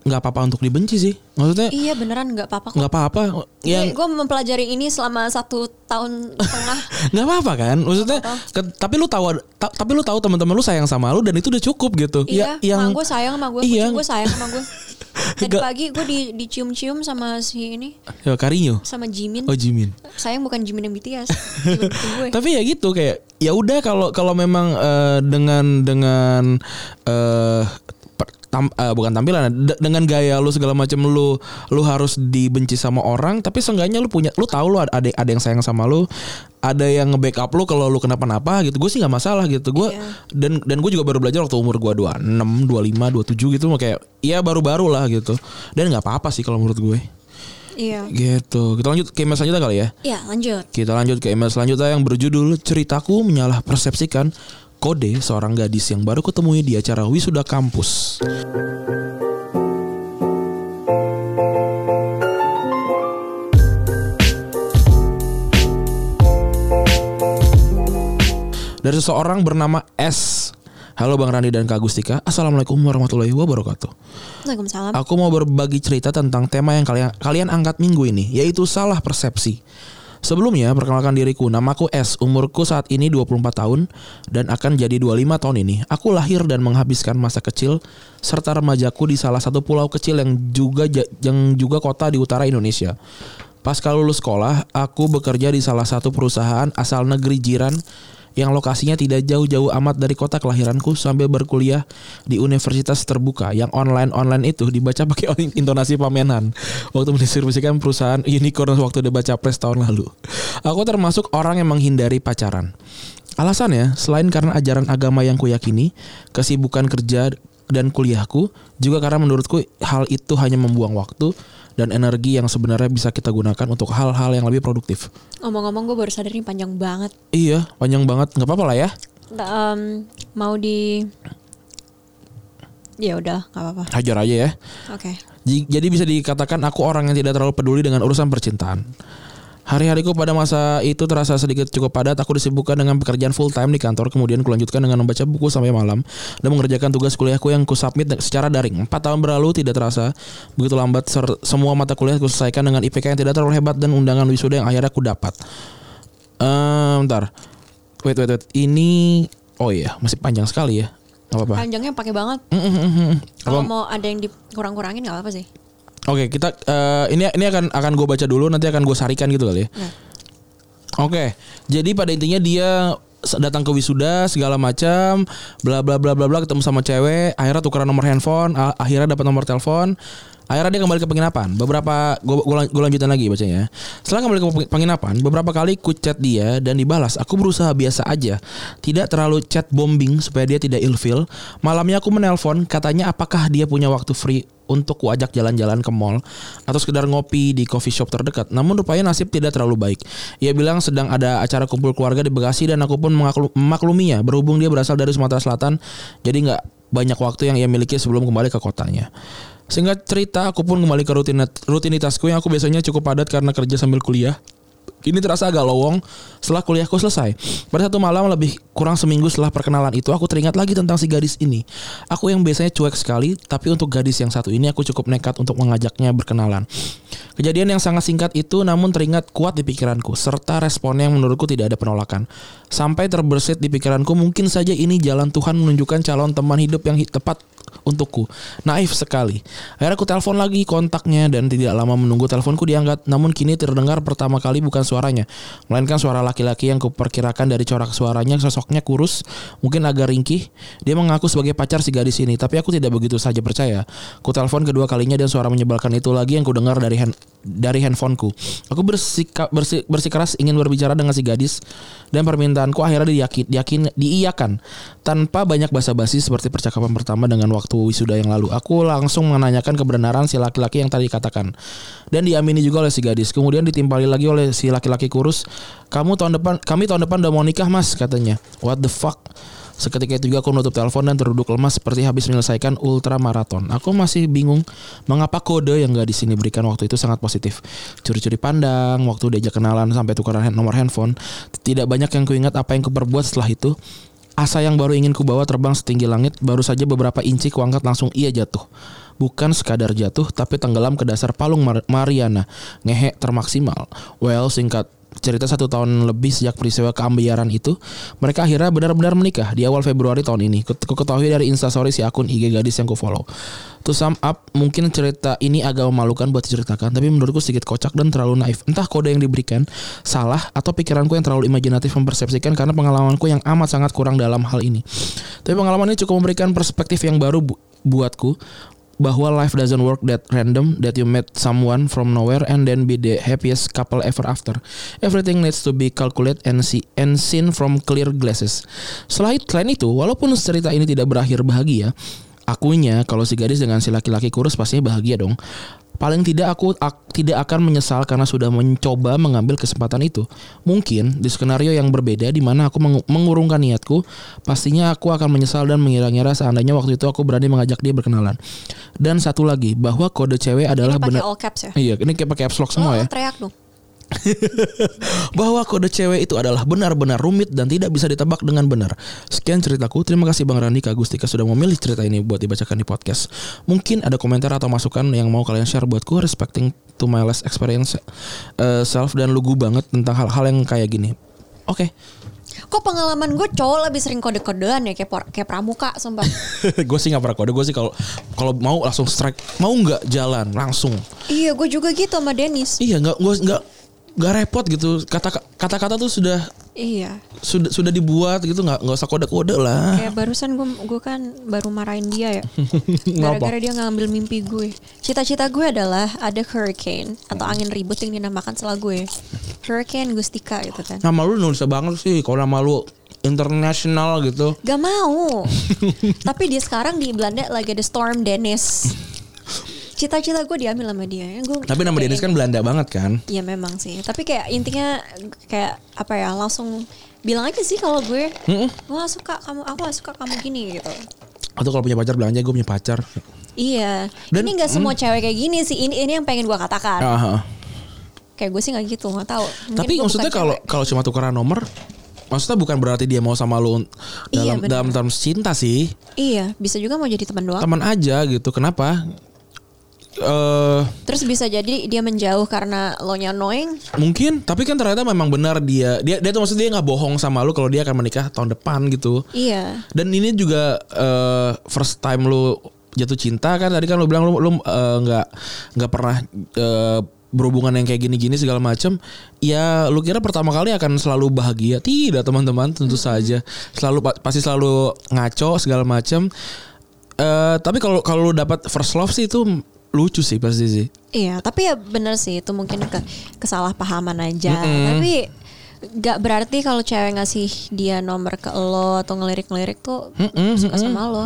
nggak apa-apa untuk dibenci sih. Maksudnya iya beneran nggak apa-apa kok nggak apa-apa. Yang gue mempelajari ini selama satu tahun setengah nggak apa-apa kan? Maksudnya ke- tapi lu tahu ta- tapi lu tahu teman-teman lu sayang sama lu dan itu udah cukup gitu. Iya, ya, yang gue sayang sama gue, Iya. gue sayang sama gue. Tadi pagi gue di dicium-cium sama si ini, ya, Karinyo. sama Jimin. Oh Jimin. Sayang bukan Jimin yang BTS, Jimin gue. Tapi ya gitu kayak ya udah kalau kalau memang eh, dengan dengan eh per- tam- eh, bukan tampilan de- dengan gaya lu segala macam lu lu harus dibenci sama orang tapi seenggaknya lu punya lu tahu lu ada ada yang sayang sama lu ada yang nge-backup lu kalau lu kenapa-napa gitu gue sih nggak masalah gitu gue Iya. dan dan gue juga baru belajar waktu umur gue 26 25 27 gitu mau kayak ya baru-baru lah gitu dan nggak apa-apa sih kalau menurut gue Iya. gitu kita lanjut ke email selanjutnya kali ya Iya, lanjut. kita lanjut ke email selanjutnya yang berjudul Ceritaku Menyalah Persepsikan Kode seorang gadis yang baru kutemui di acara wisuda kampus. Dari seseorang bernama S. Halo Bang Randi dan Kak Gustika. Assalamualaikum warahmatullahi wabarakatuh. Waalaikumsalam. Aku mau berbagi cerita tentang tema yang kalian kalian angkat minggu ini, yaitu salah persepsi. Sebelumnya, perkenalkan diriku. Namaku S. Umurku saat ini 24 tahun dan akan jadi 25 tahun ini. Aku lahir dan menghabiskan masa kecil serta remajaku di salah satu pulau kecil yang juga yang juga kota di utara Indonesia. Pasca lulus sekolah, aku bekerja di salah satu perusahaan asal negeri jiran yang lokasinya tidak jauh-jauh amat dari kota kelahiranku sambil berkuliah di universitas terbuka yang online-online itu dibaca pakai intonasi pamenan waktu mendistribusikan perusahaan unicorn waktu debat capres tahun lalu. Aku termasuk orang yang menghindari pacaran. Alasannya, selain karena ajaran agama yang kuyakini, kesibukan kerja dan kuliahku, juga karena menurutku hal itu hanya membuang waktu dan energi yang sebenarnya bisa kita gunakan untuk hal-hal yang lebih produktif. Ngomong-ngomong gue baru sadar ini panjang banget. Iya, panjang banget. nggak apa-apa lah ya. Em, mau di Ya udah, nggak apa-apa. Hajar aja ya. Oke. Ji- Jadi bisa dikatakan aku orang yang tidak terlalu peduli dengan urusan percintaan. Hari-hariku pada masa itu terasa sedikit cukup padat. Aku disibukkan dengan pekerjaan full time di kantor, kemudian kulanjutkan dengan membaca buku sampai malam dan mengerjakan tugas kuliahku yang kusubmit secara daring. Empat tahun berlalu tidak terasa begitu lambat. semua mata kuliah aku selesaikan dengan IPK yang tidak terlalu hebat dan undangan wisuda yang akhirnya aku dapat. Ehm, bentar. Wait, wait, wait. Ini oh iya masih panjang sekali ya. Gak apa-apa. Panjangnya pakai banget. Mm, mm, mm, mm. Kalau mau ada yang dikurang-kurangin nggak apa-apa sih. Oke, kita eh, ini ini akan akan gue baca dulu nanti akan gue sarikan gitu kali ya. Nah. Oke, jadi pada intinya dia datang ke wisuda segala macam, bla bla bla bla bla ketemu sama cewek, akhirnya tukeran nomor handphone, akhirnya dapat nomor telepon. Akhirnya dia kembali ke penginapan. Beberapa gue lanjutin lagi bacanya. Setelah kembali ke peng- penginapan, beberapa kali ku chat dia dan dibalas. Aku berusaha biasa aja, tidak terlalu chat bombing supaya dia tidak ilfeel. Malamnya aku menelpon, katanya apakah dia punya waktu free untuk ku ajak jalan-jalan ke mall atau sekedar ngopi di coffee shop terdekat. Namun rupanya nasib tidak terlalu baik. Ia bilang sedang ada acara kumpul keluarga di Bekasi dan aku pun memakluminya. Berhubung dia berasal dari Sumatera Selatan, jadi nggak banyak waktu yang ia miliki sebelum kembali ke kotanya. Singkat cerita, aku pun kembali ke rutinit- rutinitasku yang aku biasanya cukup padat karena kerja sambil kuliah. Ini terasa agak lowong setelah kuliahku selesai. Pada satu malam lebih kurang seminggu setelah perkenalan itu aku teringat lagi tentang si gadis ini. Aku yang biasanya cuek sekali, tapi untuk gadis yang satu ini aku cukup nekat untuk mengajaknya berkenalan. Kejadian yang sangat singkat itu namun teringat kuat di pikiranku serta responnya yang menurutku tidak ada penolakan. Sampai terbersit di pikiranku mungkin saja ini jalan Tuhan menunjukkan calon teman hidup yang tepat untukku. Naif sekali. Akhirnya aku telepon lagi kontaknya dan tidak lama menunggu teleponku diangkat. Namun kini terdengar pertama kali bukan suaranya, melainkan suara laki-laki yang kuperkirakan dari corak suaranya sosoknya kurus, mungkin agak ringkih. Dia mengaku sebagai pacar si gadis ini, tapi aku tidak begitu saja percaya. Ku telepon kedua kalinya dan suara menyebalkan itu lagi yang ku dengar dari hand, dari handphoneku. Aku bersika, bersi, bersikeras ingin berbicara dengan si gadis dan permintaanku akhirnya diyakin, diyakin diiyakan tanpa banyak basa-basi seperti percakapan pertama dengan waktu wisuda yang lalu. Aku langsung menanyakan kebenaran si laki-laki yang tadi katakan dan diamini juga oleh si gadis. Kemudian ditimpali lagi oleh si laki-laki kurus. Kamu tahun depan, kami tahun depan udah mau nikah mas katanya. What the fuck? Seketika itu juga aku nutup telepon dan terduduk lemas seperti habis menyelesaikan ultra maraton. Aku masih bingung mengapa kode yang gak di sini berikan waktu itu sangat positif. Curi-curi pandang, waktu diajak kenalan sampai tukaran nomor handphone. Tidak banyak yang kuingat apa yang kuperbuat setelah itu. Asa yang baru ingin kubawa terbang setinggi langit, baru saja beberapa inci kuangkat langsung ia jatuh. Bukan sekadar jatuh, tapi tenggelam ke dasar palung Mar Mariana. Ngehe termaksimal. Well, singkat cerita satu tahun lebih sejak peristiwa keambiaran itu, mereka akhirnya benar-benar menikah di awal Februari tahun ini. Ku ketahui dari instastory si akun IG gadis yang ku follow. To sum up, mungkin cerita ini agak memalukan buat diceritakan, tapi menurutku sedikit kocak dan terlalu naif. Entah kode yang diberikan salah atau pikiranku yang terlalu imajinatif mempersepsikan karena pengalamanku yang amat sangat kurang dalam hal ini. Tapi pengalaman ini cukup memberikan perspektif yang baru bu buatku bahwa life doesn't work that random that you met someone from nowhere and then be the happiest couple ever after. Everything needs to be calculated and see and seen from clear glasses. Selain selain itu, walaupun cerita ini tidak berakhir bahagia, akunya kalau si gadis dengan si laki-laki kurus pastinya bahagia dong. Paling tidak aku ak, tidak akan menyesal karena sudah mencoba mengambil kesempatan itu. Mungkin di skenario yang berbeda di mana aku meng, mengurungkan niatku, pastinya aku akan menyesal dan mengira-ngira seandainya waktu itu aku berani mengajak dia berkenalan. Dan satu lagi, bahwa kode cewek adalah benar. ya. Iya, ini kayak pakai caps lock semua oh, ya. teriak dong. bahwa kode cewek itu adalah benar-benar rumit dan tidak bisa ditebak dengan benar. Sekian ceritaku. Terima kasih Bang Randi Kak Gustika sudah memilih cerita ini buat dibacakan di podcast. Mungkin ada komentar atau masukan yang mau kalian share buatku respecting to my last experience uh, self dan lugu banget tentang hal-hal yang kayak gini. Oke. Kok pengalaman gue cowok lebih sering kode-kodean ya kayak por- kayak pramuka sumpah. gue sih nggak pernah kode. Gue sih kalau kalau mau langsung strike, mau nggak jalan langsung. iya, gue juga gitu sama Dennis. Iya nggak gue nggak nggak repot gitu. Kata kata-kata tuh sudah Iya. sudah sudah dibuat gitu nggak nggak usah kode-kode lah. Kayak barusan gue gue kan baru marahin dia ya. Gara-gara dia ngambil mimpi gue. Cita-cita gue adalah ada hurricane atau angin ribut yang dinamakan salah gue. Hurricane Gustika gitu kan. Nama lu nulis banget sih kalau nama lu internasional gitu. Gak mau. Tapi dia sekarang di Belanda lagi ada Storm Dennis. Cita-cita gue diambil sama dia. Gua Tapi nama Dennis kan Belanda banget kan. Iya memang sih. Tapi kayak intinya kayak apa ya langsung bilang aja sih kalau gue gue gak suka kamu aku gak suka kamu gini gitu. Atau kalau punya pacar bilang aja gue punya pacar. Iya. Dan- ini nggak semua cewek kayak gini sih. Ini ini yang pengen gue katakan. Ah, ah. Kayak gue sih nggak gitu nggak tahu. Mungkin Tapi maksudnya kalau kalau cuma tukeran nomor Maksudnya bukan berarti dia mau sama lu dalam Iya, dalam terms cinta sih. iya bisa juga mau jadi teman doang. Teman aja gitu. Kenapa? Eh Terus bisa jadi dia menjauh karena lo nya annoying. mungkin tapi kan ternyata memang benar dia dia dia tuh maksudnya dia nggak bohong sama lu kalau dia akan menikah tahun depan gitu. Iya. Dan ini juga eh, first time lu jatuh cinta kan tadi kan lu bilang lu lu eh, nggak nggak pernah eh, berhubungan yang kayak gini-gini segala macam. Ya lu kira pertama kali akan selalu bahagia? Tidak teman-teman, tentu saja selalu pa- pasti selalu ngaco segala macam. Eh tapi kalau kalau lu dapat first love sih itu lucu sih pasti sih. Iya, tapi ya bener sih itu mungkin ke kesalahpahaman aja. Tapi nggak berarti kalau cewek ngasih dia nomor ke lo atau ngelirik-ngelirik tuh Mm-mm, suka sama lo.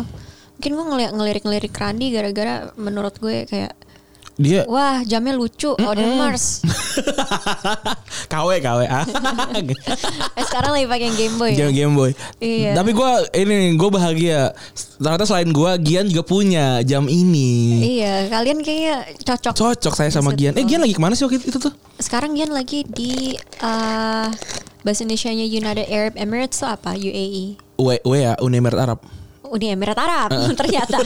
Mungkin gue ngelirik-ngelirik Randi gara-gara menurut gue kayak Dia wah jamnya lucu, Odin Mars. KW KW ah. eh, sekarang lagi pakai Game Boy. ya? Game Boy. Iya. Tapi gue ini gue bahagia. Ternyata selain gue, Gian juga punya jam ini. Iya, kalian kayaknya cocok. Cocok saya sama Gian. Eh Gian lagi ke mana sih waktu itu tuh? Sekarang Gian lagi di eh bahasa Indonesia-nya United Arab Emirates tuh apa? UAE. W W ya Uni Emirat Arab. Uni Emirat Arab ternyata.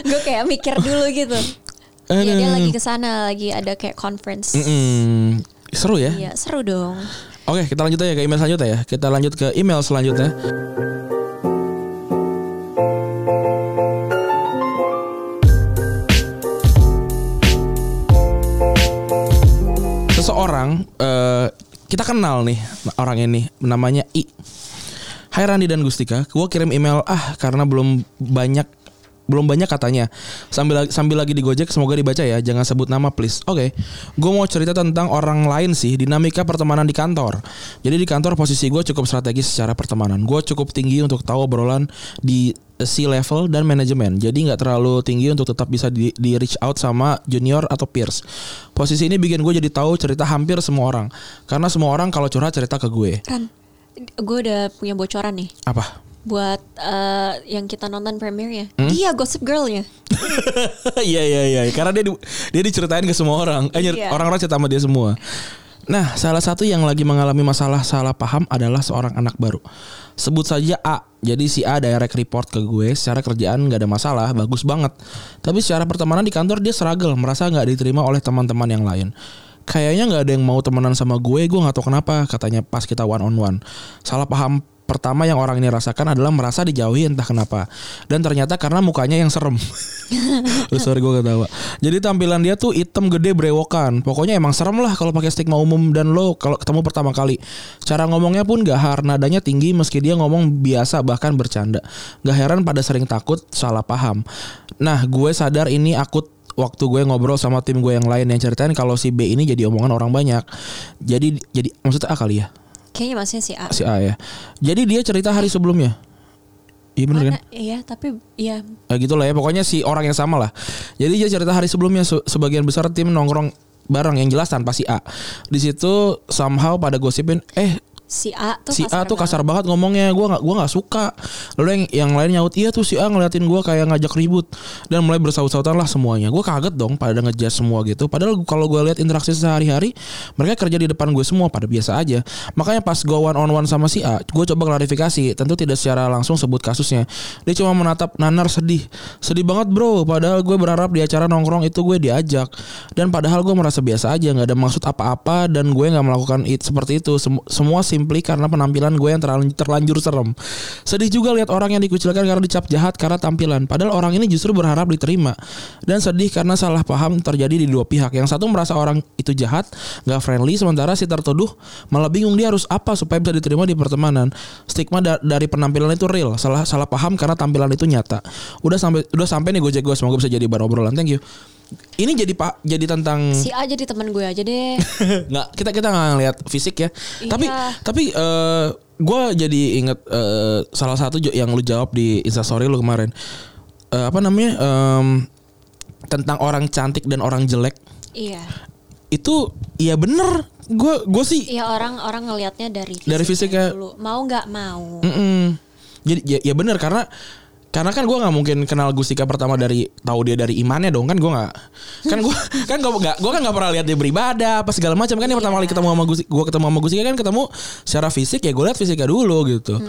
gue kayak mikir dulu gitu. Iya dia lagi ke sana lagi ada kayak conference. Mm-mm. Seru ya? Iya, seru dong. Oke, kita lanjut aja ke email selanjutnya ya. Kita lanjut ke email selanjutnya. Seseorang uh, kita kenal nih orang ini namanya I. Hai Randi dan Gustika, gue kirim email ah karena belum banyak belum banyak katanya. Sambil sambil lagi di Gojek semoga dibaca ya, jangan sebut nama please. Oke. Gue mau cerita tentang orang lain sih, dinamika pertemanan di kantor. Jadi di kantor posisi gue cukup strategis secara pertemanan. Gue cukup tinggi untuk tahu obrolan di C level dan manajemen. Jadi nggak terlalu tinggi untuk tetap bisa di, di reach out sama junior atau peers. Posisi ini bikin gue jadi tahu cerita hampir semua orang. Karena semua orang kalau curhat cerita ke gue. Ran, gue udah punya bocoran nih Apa? Buat eh, yang kita nonton premiernya. Hmm? Dia Gossip Girl-nya. Iya iya iya karena dia di- dia diceritain ke semua orang. Eh nyer- Iya. orang-orang cerita sama dia semua. Nah, salah satu yang lagi mengalami masalah salah paham adalah seorang anak baru. Sebut saja A. Jadi si A direct report ke gue secara kerjaan nggak ada masalah, bagus banget. Tapi secara pertemanan di kantor dia struggle, merasa nggak diterima oleh teman-teman yang lain. Kayaknya nggak ada yang mau temenan sama gue, gue nggak tahu kenapa katanya pas kita one on one. Salah paham pertama yang orang ini rasakan adalah merasa dijauhi entah kenapa. Dan ternyata karena mukanya yang serem. Lu sorry gue ketawa. Jadi tampilan dia tuh hitam gede brewokan. Pokoknya emang serem lah kalau pakai stigma umum dan lo kalau ketemu pertama kali. Cara ngomongnya pun gak har, nadanya tinggi meski dia ngomong biasa bahkan bercanda. Gak heran pada sering takut salah paham. Nah gue sadar ini akut waktu gue ngobrol sama tim gue yang lain yang ceritain kalau si B ini jadi omongan orang banyak. Jadi jadi maksudnya A kali ya? Kayaknya maksudnya si A. Si A ya. Jadi dia cerita hari sebelumnya. Iya bener kan? Iya, tapi iya Ya gitu lah ya pokoknya si orang yang sama lah. Jadi dia cerita hari sebelumnya se- sebagian besar tim nongkrong bareng yang jelas tanpa si A. Di situ somehow pada gosipin eh si A tuh si A tuh kasar banget. ngomongnya. Gua nggak gua nggak suka. Lalu yang yang lain nyaut iya tuh si A ngeliatin gua kayak ngajak ribut. Dan mulai bersaut-sautan lah semuanya. Gua kaget dong pada ngejudge semua gitu. Padahal kalau gua lihat interaksi sehari-hari mereka kerja di depan gue semua pada biasa aja. Makanya pas gua one on one sama si A gue coba klarifikasi. Tentu tidak secara langsung sebut kasusnya. Dia cuma menatap Nanar sedih. Sedih banget bro. Padahal gue berharap di acara nongkrong itu gue diajak. Dan padahal gue merasa biasa aja. Nggak ada maksud apa-apa dan gue nggak melakukan it seperti itu. Sem- semua simply karena penampilan gue yang terlanjur serem. Sedih juga lihat orang yang dikucilkan karena dicap jahat karena tampilan padahal orang ini justru berharap diterima. Dan sedih karena salah paham terjadi di dua pihak. Yang satu merasa orang itu jahat nggak friendly sementara si tertuduh malah bingung dia harus apa supaya bisa diterima di pertemanan. Stigma da- dari penampilan itu real salah salah paham karena tampilan itu nyata. Udah sampai udah sampai nih gue semoga bisa jadi bahan obrolan. Thank you ini jadi pak jadi tentang Si A jadi teman gue aja deh. nggak kita kita nggak ngeliat fisik ya tapi Iya. tapi eh gue jadi inget eh, salah satu yang lu jawab di instastory lu kemarin Eh, apa namanya Em, tentang orang cantik dan orang jelek iya. itu ya bener gue gue sih Iya orang orang ngelihatnya dari fisiknya Dari fisiknya. dulu. Mau nggak mau. Mm-mm. Jadi ya, ya bener karena karena kan gue nggak mungkin kenal Gustika pertama dari tahu dia dari imannya dong kan gue nggak. Kan gue kan gue nggak gue kan nggak pernah lihat dia beribadah apa segala macam. Kan yang pertama kali ketemu sama Gustika gue ketemu sama Gustika kan ketemu secara fisik ya gue lihat fisiknya dulu gitu.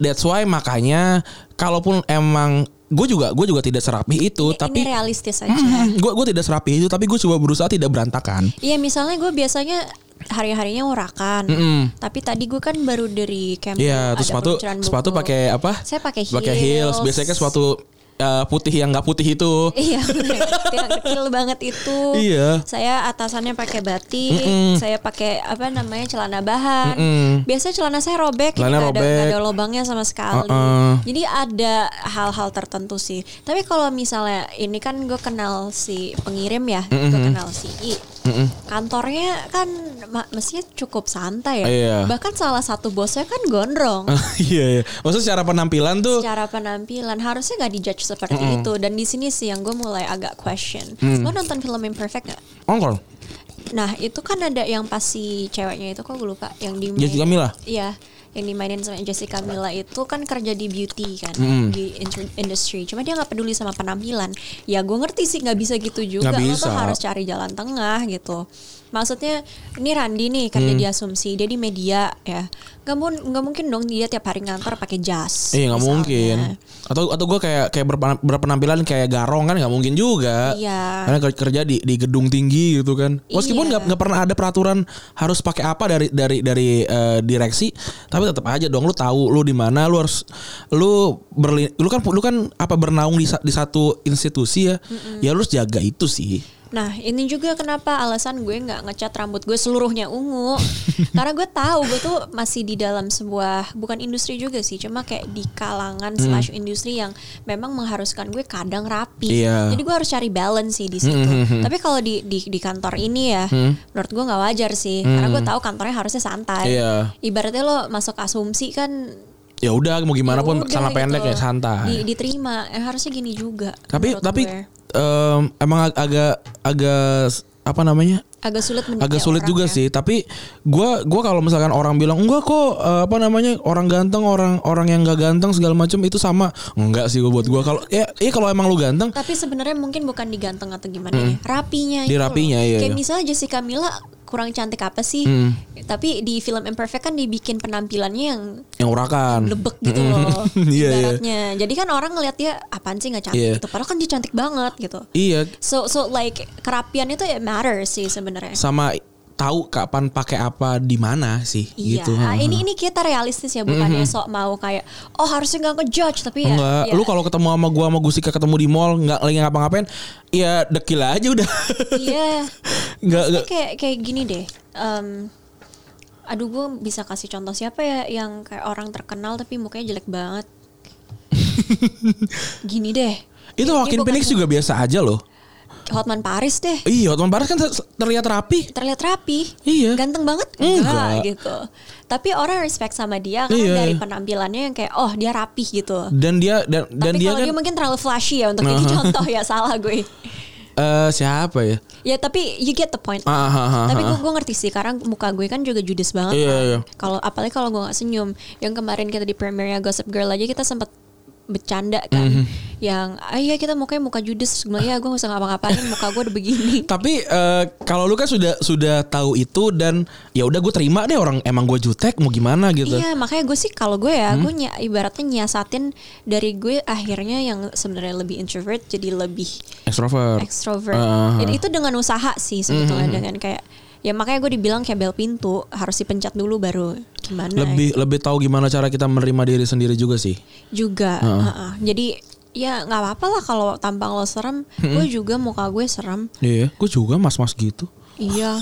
That's why makanya kalaupun emang gue juga gue juga tidak serapi itu Ini- tapi ini realistis aja. gue gue tidak serapi itu tapi gue coba berusaha tidak berantakan. Iya misalnya gue biasanya hari-harinya urakan. Mm-mm. Tapi tadi gue kan baru dari camp. Iya, terus ada sepatu sepatu pakai apa? Saya pakai Pakai heels. heels. Biasanya kan sepatu eh, putih yang nggak putih itu. Iya, yang kecil banget itu. Iya. Saya atasannya pakai batik, Mm-mm. saya pakai apa namanya celana bahan. Mm-mm. Biasanya celana saya robek, Celana ada, robek. nggak ada lubangnya sama sekali. Uh-uh. Jadi ada hal-hal tertentu sih. Tapi kalau misalnya ini kan gue kenal si pengirim ya, gue kenal si I. Mm-mm. Kantornya kan mestinya cukup santai ya. Iya. Bahkan salah satu bosnya kan gondrong. Iya, iya. Maksudnya secara penampilan tuh secara penampilan harusnya nggak dijudge seperti itu dan di sini sih yang gue mulai agak question Mm. lo nonton film Imperfect nggak ongkol. nah itu kan ada yang pas si ceweknya itu kok gue lupa yang di Jessica Mila. iya yang dimainin sama Jessica Mila itu kan kerja di beauty kan Mm. di in- industry cuma dia nggak peduli sama penampilan ya gue ngerti sih nggak bisa gitu juga lo bisa. tuh harus cari jalan tengah gitu maksudnya ini Randi nih kan Mm. dia diasumsi dia di media ya nggak mun nggak mungkin dong dia tiap hari ngantor pakai jas Iya nggak mungkin. Atau atau gue kayak kayak berpen- berpenampilan kayak garong kan nggak mungkin juga. Iya. Karena ker- kerja di di gedung tinggi gitu kan. Meskipun Iya. nggak nggak pernah ada peraturan harus pakai apa dari dari dari eh, direksi, tapi tetap aja dong lu tahu lu di mana lu harus lu berli, lu kan lu kan apa bernaung di di satu institusi ya. Ya lu harus jaga itu sih. Nah ini juga kenapa alasan gue nggak ngecat rambut gue seluruhnya ungu Karena gue tahu gue tuh masih di dalam sebuah Bukan industri juga sih Cuma kayak di kalangan Hmm. slash industri yang Memang mengharuskan gue kadang rapi Iya. Jadi gue harus cari balance sih di situ Tapi kalau di, di di kantor ini ya Menurut gue nggak wajar sih Karena gue tahu kantornya harusnya santai Iya. Ibaratnya lo masuk asumsi kan Ya udah mau gimana pun udah sama gitu. pendek ya santai. Di, diterima Eh, Harusnya gini juga tapi tapi gue. Em, emang ag- agak agak apa namanya? agak sulit agak sulit juga ya. sih tapi gua gua kalau misalkan orang bilang enggak kok eh, apa namanya orang ganteng orang orang yang gak ganteng segala macam itu sama enggak sih gua buat gua kalau ya iya kalau emang lu ganteng Tapi sebenarnya mungkin bukan diganteng atau gimana ya. Rapinya Hmm. Di rapinya, iya, Kayak iya. misalnya Jessica Mila kurang cantik apa sih? Hmm. Tapi di film Imperfect kan dibikin penampilannya yang yang urakan lebek gitu loh. Iya, iya. ibaratnya. Jadi kan orang ngeliat dia apaan sih nggak cantik Iya. gitu. Padahal kan dia cantik banget gitu. iya So so like kerapian itu it matters sih sebenarnya. sama tahu kapan pakai apa di mana sih Iya, gitu ini ini kita realistis ya bukannya sok mau kayak oh harusnya nggak ngejudge tapi ya, Enggak, ya lu kalau ketemu sama gua sama Gusika ketemu di mall nggak lagi ngapa-ngapain, ya dekil aja udah. iya Nggak Maksudnya nggak kayak kayak gini deh. Em, aduh gue bisa kasih contoh siapa ya yang kayak orang terkenal tapi mukanya jelek banget. gini deh. itu Joaquin Phoenix juga biasa aja loh. Hotman Paris deh. Iya, Hotman Paris kan ter- terlihat rapi. Terlihat rapi. Iya. Ganteng banget Enggak. gitu. Tapi orang respect sama dia karena Iya. dari penampilannya yang kayak oh dia rapi gitu. Dan dia dan dan Tapi dia kalau kan dia mungkin terlalu flashy ya untuk jadi contoh ya salah gue. eh, siapa ya? Ya tapi you get the point. Ah, ah, ah, Tapi ah. gue gue ngerti sih karena muka gue kan juga judes banget. Iya, kan. iya. Kalau apalagi kalau gue nggak senyum. Yang kemarin kita di premiernya Gossip Girl aja kita sempat bercanda kan. Mhm. Yang ah iya kita mukanya muka judes. Gue ya gue gak usah ngapa-ngapain muka gue udah begini. Tapi eh, kalau lu kan sudah sudah tahu itu dan ya udah gue terima deh orang emang gue jutek mau gimana gitu. Iya makanya gue sih kalau gue ya Hmm? gue ny- ibaratnya nyiasatin dari gue akhirnya yang sebenarnya lebih introvert jadi lebih Extrovert. extrovert. Ah, ah, Jadi ah. itu dengan usaha sih sebetulnya dengan kayak ya makanya gue dibilang kayak bel pintu harus dipencet dulu baru gimana lebih lebih tahu gimana cara kita menerima diri sendiri juga sih. juga Heeh. jadi ya nggak apa-apa lah kalau tampang lo serem gue juga muka gue serem Iya, gue juga mas-mas gitu. iya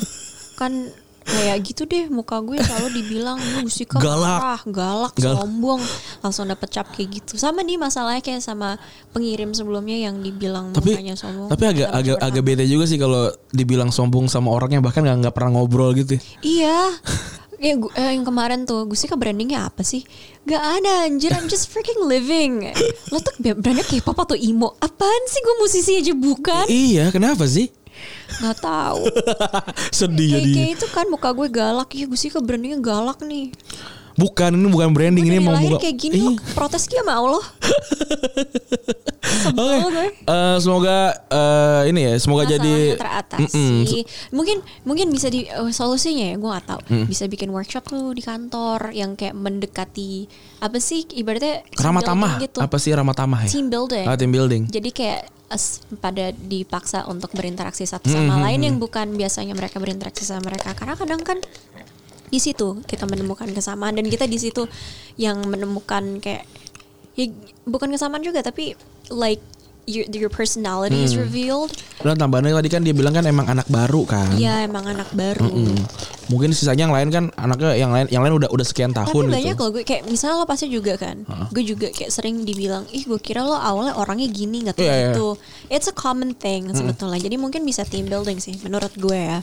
kan kayak gitu deh muka gue selalu dibilang lu Gusika Galak. marah, galak, Galak. sombong langsung dapet cap kayak gitu sama nih masalahnya kayak sama pengirim sebelumnya yang dibilang Tapi mukanya sombong tapi agak agak agak beda juga sih kalau dibilang sombong sama orangnya bahkan nggak nggak pernah ngobrol gitu. Iya. Ya, gu- eh, yang kemarin tuh Gusika brandingnya apa sih? Gak ada anjir, I'm just freaking living. Lo tuh brandnya K-pop atau emo? Apaan sih gue musisi aja bukan? Iya, kenapa sih? Gak tahu. Sedih Kayak jadinya. kayak itu kan muka gue galak. Iya Gusika brandingnya galak nih. Bukan ini bukan branding ini mau buka. kayak gini Iya. lo protes dia sama Allah. Oke. gue. Eh, semoga eh, ini ya, semoga jadi teratasi. Mungkin mungkin bisa di eh, solusinya ya, gue gak tahu. Mm. Bisa bikin workshop tuh di kantor yang kayak mendekati apa sih ibaratnya team ramah tamah. building gitu. Apa sih ramah tamah ya? Team building. Ah, team building. Jadi kayak as- pada dipaksa untuk berinteraksi satu sama Mm-hmm. lain yang bukan biasanya mereka berinteraksi sama mereka. Karena kadang kan di situ kita menemukan kesamaan. Dan kita di situ yang menemukan kayak ya, bukan kesamaan juga tapi like your your personality is Hmm. revealed. Dan tambahannya tadi kan dia bilang kan emang anak baru kan. Iya emang anak baru. Mm. Mungkin sisanya yang lain kan anaknya yang lain yang lain udah udah sekian Tapi tahun banyak gitu. loh gue kayak misalnya lo pasti juga kan, gue juga kayak sering dibilang, ih gue kira lo awalnya orangnya gini nggak tahu Iya, iya. gitu. It's a common thing sebetulnya. Jadi mungkin bisa team building sih, menurut gue ya.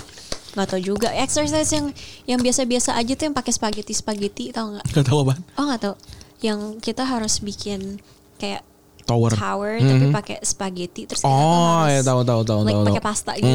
Nggak tahu juga. Exercise yang yang biasa-biasa aja tuh yang pakai spaghetti spaghetti tau nggak? Gak tahu apa. Oh nggak tahu. Yang kita harus bikin kayak Tower. tower tapi pakai spaghetti terus Oh, ya tahu tahu tahu like tahu. pakai pasta gitu.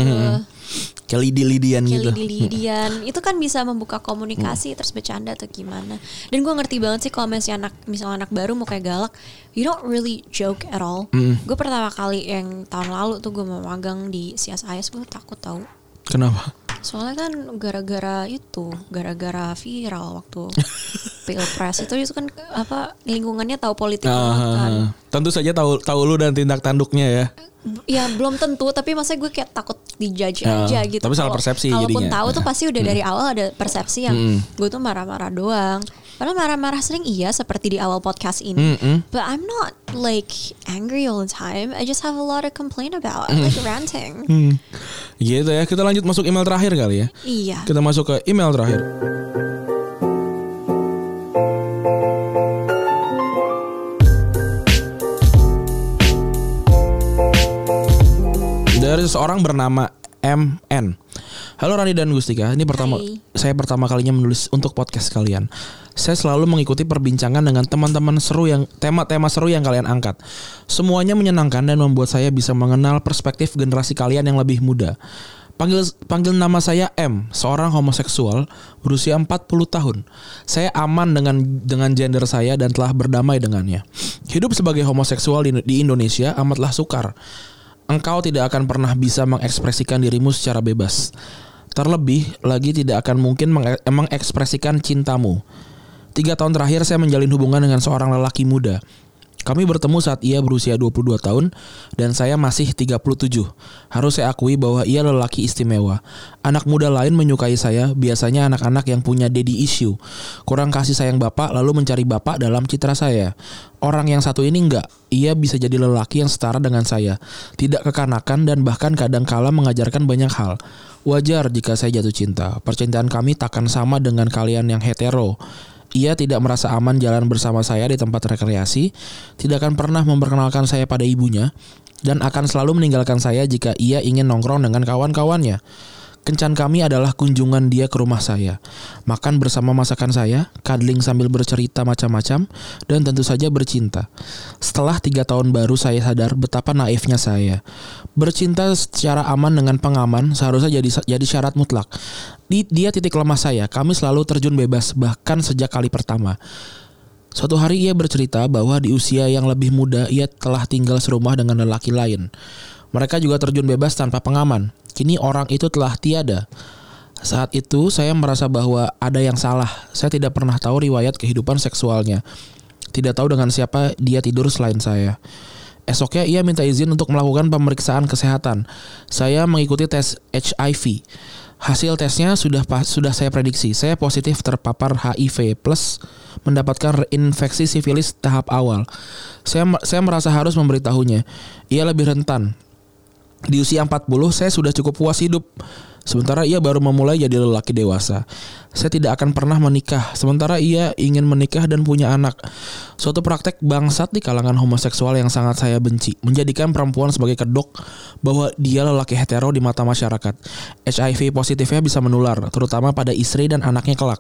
Kayak lidi-lidian kayak gitu. lidi-lidian itu kan bisa membuka komunikasi terus bercanda atau gimana dan gue ngerti banget sih kalau misalnya anak misalnya anak baru mau kayak galak you don't really joke at all gue pertama kali yang tahun lalu tuh gue mau magang di CSIS gue takut tahu Kenapa? Soalnya kan gara-gara itu gara-gara viral waktu pilpres itu itu kan apa lingkungannya tahu politik banget kan Ah, tentu saja tahu tahu lu dan tindak tanduknya ya. Ya belum tentu tapi masa gue kayak takut dijudge Ya, aja gitu tapi salah persepsi kalaupun jadinya. tahu tuh pasti udah dari awal ada persepsi yang gue tuh marah-marah doang padahal marah-marah sering iya seperti di awal podcast ini Mm-mm. but I'm not like angry all the time. I just have a lot to complain about. I like ranting. Hmm. Gitu ya. Kita lanjut masuk email terakhir kali ya. Iya. Kita masuk ke email terakhir. Dari seorang bernama MN. Halo Rani dan Gustika, ini pertama Hai. saya pertama kalinya menulis untuk podcast kalian. Saya selalu mengikuti perbincangan dengan teman-teman seru yang tema-tema seru yang kalian angkat. Semuanya menyenangkan dan membuat saya bisa mengenal perspektif generasi kalian yang lebih muda. Panggil panggil nama saya M, seorang homoseksual berusia 40 tahun. Saya aman dengan dengan gender saya dan telah berdamai dengannya. Hidup sebagai homoseksual di, di Indonesia amatlah sukar. Engkau tidak akan pernah bisa mengekspresikan dirimu secara bebas. Terlebih lagi tidak akan mungkin menge- mengekspresikan cintamu. Tiga tahun terakhir saya menjalin hubungan dengan seorang lelaki muda. Kami bertemu saat ia berusia 22 tahun dan saya masih 37. Harus saya akui bahwa ia lelaki istimewa. Anak muda lain menyukai saya, biasanya anak-anak yang punya daddy issue. Kurang kasih sayang bapak lalu mencari bapak dalam citra saya. Orang yang satu ini enggak, ia bisa jadi lelaki yang setara dengan saya. Tidak kekanakan dan bahkan kadang kala mengajarkan banyak hal. Wajar jika saya jatuh cinta. Percintaan kami takkan sama dengan kalian yang hetero. Ia tidak merasa aman jalan bersama saya di tempat rekreasi, tidak akan pernah memperkenalkan saya pada ibunya, dan akan selalu meninggalkan saya jika ia ingin nongkrong dengan kawan-kawannya. Kencan kami adalah kunjungan dia ke rumah saya. Makan bersama masakan saya, cuddling sambil bercerita macam-macam, dan tentu saja bercinta. Setelah tiga tahun baru saya sadar betapa naifnya saya. Bercinta secara aman dengan pengaman seharusnya jadi jadi syarat mutlak. Di, dia titik lemah saya. Kami selalu terjun bebas bahkan sejak kali pertama. Suatu hari ia bercerita bahwa di usia yang lebih muda ia telah tinggal serumah dengan lelaki lain. Mereka juga terjun bebas tanpa pengaman. Kini orang itu telah tiada. Saat itu saya merasa bahwa ada yang salah. Saya tidak pernah tahu riwayat kehidupan seksualnya. Tidak tahu dengan siapa dia tidur selain saya. Esoknya ia minta izin untuk melakukan pemeriksaan kesehatan. Saya mengikuti tes HIV. Hasil tesnya sudah sudah saya prediksi. Saya positif terpapar HIV plus mendapatkan infeksi sifilis tahap awal. Saya saya merasa harus memberitahunya. Ia lebih rentan. Di usia 40 saya sudah cukup puas hidup. Sementara ia baru memulai jadi lelaki dewasa. Saya tidak akan pernah menikah. Sementara ia ingin menikah dan punya anak. Suatu praktek bangsat di kalangan homoseksual yang sangat saya benci. Menjadikan perempuan sebagai kedok bahwa dia lelaki hetero di mata masyarakat. HIV positifnya bisa menular, terutama pada istri dan anaknya kelak.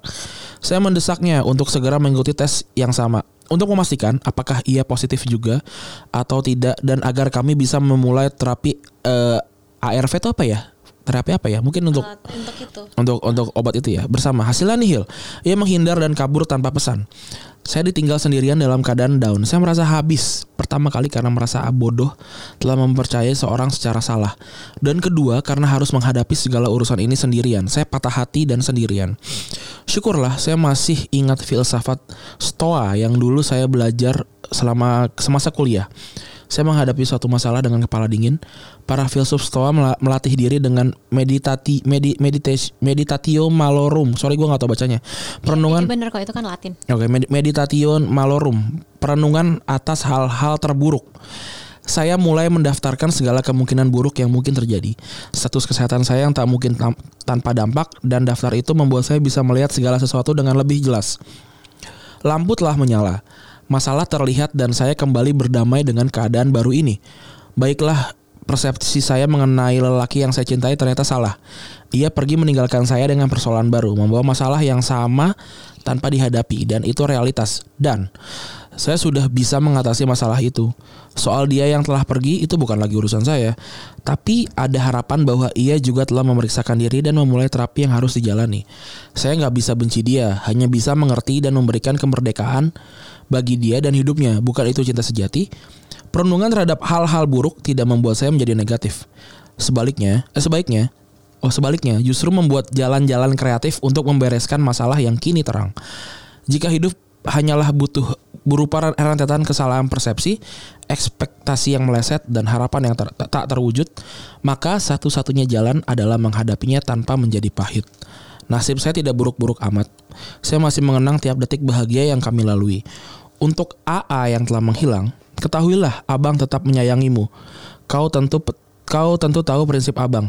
Saya mendesaknya untuk segera mengikuti tes yang sama. Untuk memastikan apakah ia positif juga atau tidak dan agar kami bisa memulai terapi eh, ARV itu apa ya? Terapi apa ya? Mungkin untuk Alat untuk itu. untuk untuk obat itu ya bersama hasilnya nihil ia menghindar dan kabur tanpa pesan saya ditinggal sendirian dalam keadaan down. Saya merasa habis. Pertama kali karena merasa bodoh telah mempercayai seorang secara salah. Dan kedua karena harus menghadapi segala urusan ini sendirian. Saya patah hati dan sendirian. Syukurlah saya masih ingat filsafat stoa yang dulu saya belajar selama semasa kuliah saya menghadapi suatu masalah dengan kepala dingin. Para filsuf Stoa mela- melatih diri dengan meditati medi, meditas- meditatio malorum. Sorry gue nggak tahu bacanya. Perenungan Ini bener kok itu kan Latin. Oke, med- meditation malorum, perenungan atas hal-hal terburuk. Saya mulai mendaftarkan segala kemungkinan buruk yang mungkin terjadi. Status kesehatan saya yang tak mungkin tam- tanpa dampak dan daftar itu membuat saya bisa melihat segala sesuatu dengan lebih jelas. Lampu telah menyala. Masalah terlihat dan saya kembali berdamai dengan keadaan baru ini. Baiklah, persepsi saya mengenai lelaki yang saya cintai ternyata salah. Ia pergi meninggalkan saya dengan persoalan baru, membawa masalah yang sama tanpa dihadapi dan itu realitas. Dan saya sudah bisa mengatasi masalah itu. Soal dia yang telah pergi itu bukan lagi urusan saya, tapi ada harapan bahwa ia juga telah memeriksakan diri dan memulai terapi yang harus dijalani. Saya nggak bisa benci dia, hanya bisa mengerti dan memberikan kemerdekaan bagi dia dan hidupnya. Bukan itu cinta sejati. Perenungan terhadap hal-hal buruk tidak membuat saya menjadi negatif. Sebaliknya, eh, sebaiknya, oh sebaliknya, justru membuat jalan-jalan kreatif untuk membereskan masalah yang kini terang. Jika hidup hanyalah butuh berupa rentetan kesalahan persepsi, ekspektasi yang meleset dan harapan yang ter- tak terwujud, maka satu-satunya jalan adalah menghadapinya tanpa menjadi pahit. Nasib saya tidak buruk-buruk amat. Saya masih mengenang tiap detik bahagia yang kami lalui. Untuk AA yang telah menghilang, ketahuilah abang tetap menyayangimu. Kau tentu kau tentu tahu prinsip abang.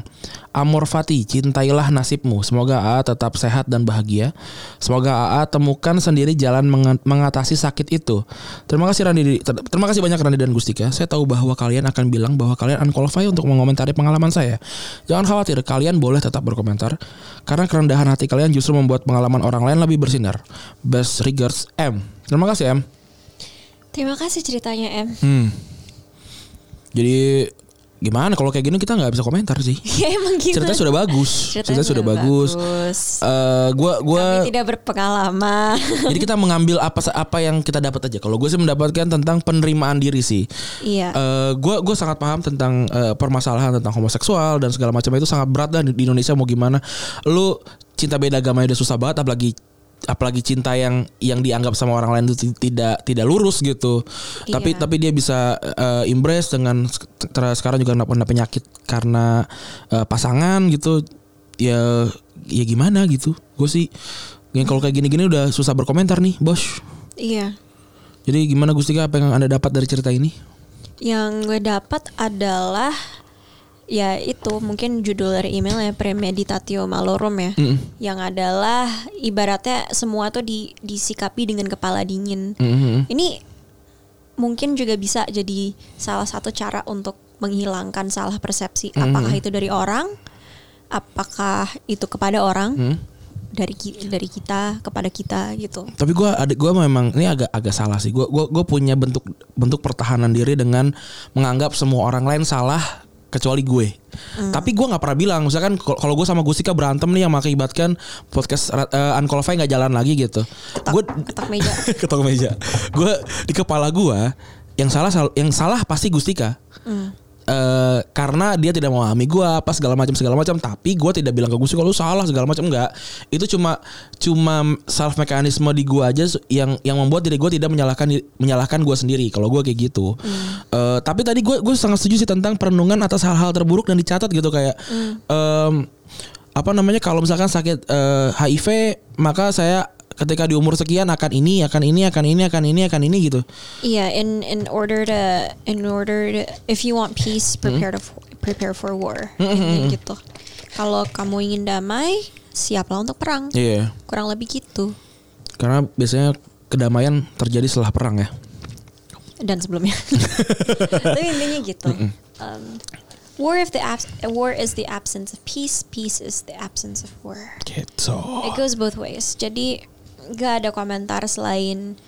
Amor fati, cintailah nasibmu. Semoga AA tetap sehat dan bahagia. Semoga AA temukan sendiri jalan menga- mengatasi sakit itu. Terima kasih Randi, ter- terima kasih banyak Randi dan Gustika. Saya tahu bahwa kalian akan bilang bahwa kalian unqualified untuk mengomentari pengalaman saya. Jangan khawatir, kalian boleh tetap berkomentar karena kerendahan hati kalian justru membuat pengalaman orang lain lebih bersinar. Best regards M. Terima kasih M. Terima kasih ceritanya M. Hmm. Jadi gimana kalau kayak gini kita nggak bisa komentar sih. Ya emang gitu. Ceritanya sudah bagus. Ceritanya, sudah bagus. Eh gua gua Tapi tidak berpengalaman. jadi kita mengambil apa apa yang kita dapat aja. Kalau gue sih mendapatkan tentang penerimaan diri sih. iya. Eh gue gue sangat paham tentang eh, permasalahan tentang homoseksual dan segala macam itu sangat berat dan di Indonesia mau gimana. Lu cinta beda agama udah susah banget apalagi apalagi cinta yang yang dianggap sama orang lain itu ti- tidak tidak lurus gitu. Tapi Iya. tapi dia bisa eh, embrace dengan sekarang juga kena penyakit karena eh, pasangan gitu. Ya ya gimana gitu. Gue sih yang kalau kayak gini-gini udah susah berkomentar nih, Bos. iya. Jadi gimana Gustika apa yang Anda dapat dari cerita ini? Yang gue dapat adalah ya itu mungkin judul dari emailnya premeditatio malorum ya. Mm-mm. Yang adalah ibaratnya semua tuh di, disikapi dengan kepala dingin. Mhm. Ini mungkin juga bisa jadi salah satu cara untuk menghilangkan salah persepsi. Apakah itu dari orang? Apakah itu kepada orang? Hmm. Dari dari kita kepada kita gitu. Tapi gue ada gue memang ini agak agak salah sih. Gue gua gue punya bentuk bentuk pertahanan diri dengan menganggap semua orang lain salah kecuali gue. Tapi gue nggak pernah bilang. Misalkan kal- kalau gue sama Gustika berantem nih yang mengakibatkan podcast uh, Unqualified nggak jalan lagi gitu. Gue Ketok meja. ketok meja. Gue di kepala gue yang salah sal- yang salah pasti Gustika. Eh, karena dia tidak memahami gue apa segala macam segala macam. Tapi gue tidak bilang ke Gustika lu salah? segala macam enggak. Itu cuma cuma self mekanisme di gue aja yang yang membuat diri gue tidak menyalahkan menyalahkan gue sendiri kalau gue kayak gitu. Eh, tapi tadi gue gue sangat setuju sih tentang perenungan atas hal-hal terburuk dan dicatat gitu kayak em, apa namanya kalau misalkan sakit eh, HIV maka saya ketika di umur sekian akan ini akan ini akan ini akan ini akan ini gitu Iya, in in order to in order to if you want peace, prepare to prepare for war. Intinya gitu. Kalau kamu ingin damai, siaplah untuk perang. iya Kurang lebih gitu. karena biasanya kedamaian terjadi setelah perang ya Dan sebelumnya. Tapi intinya gitu. Um, war if the abs- war is the absence of peace, peace is the absence of war. gitu It goes both ways. Jadi gak ada komentar selain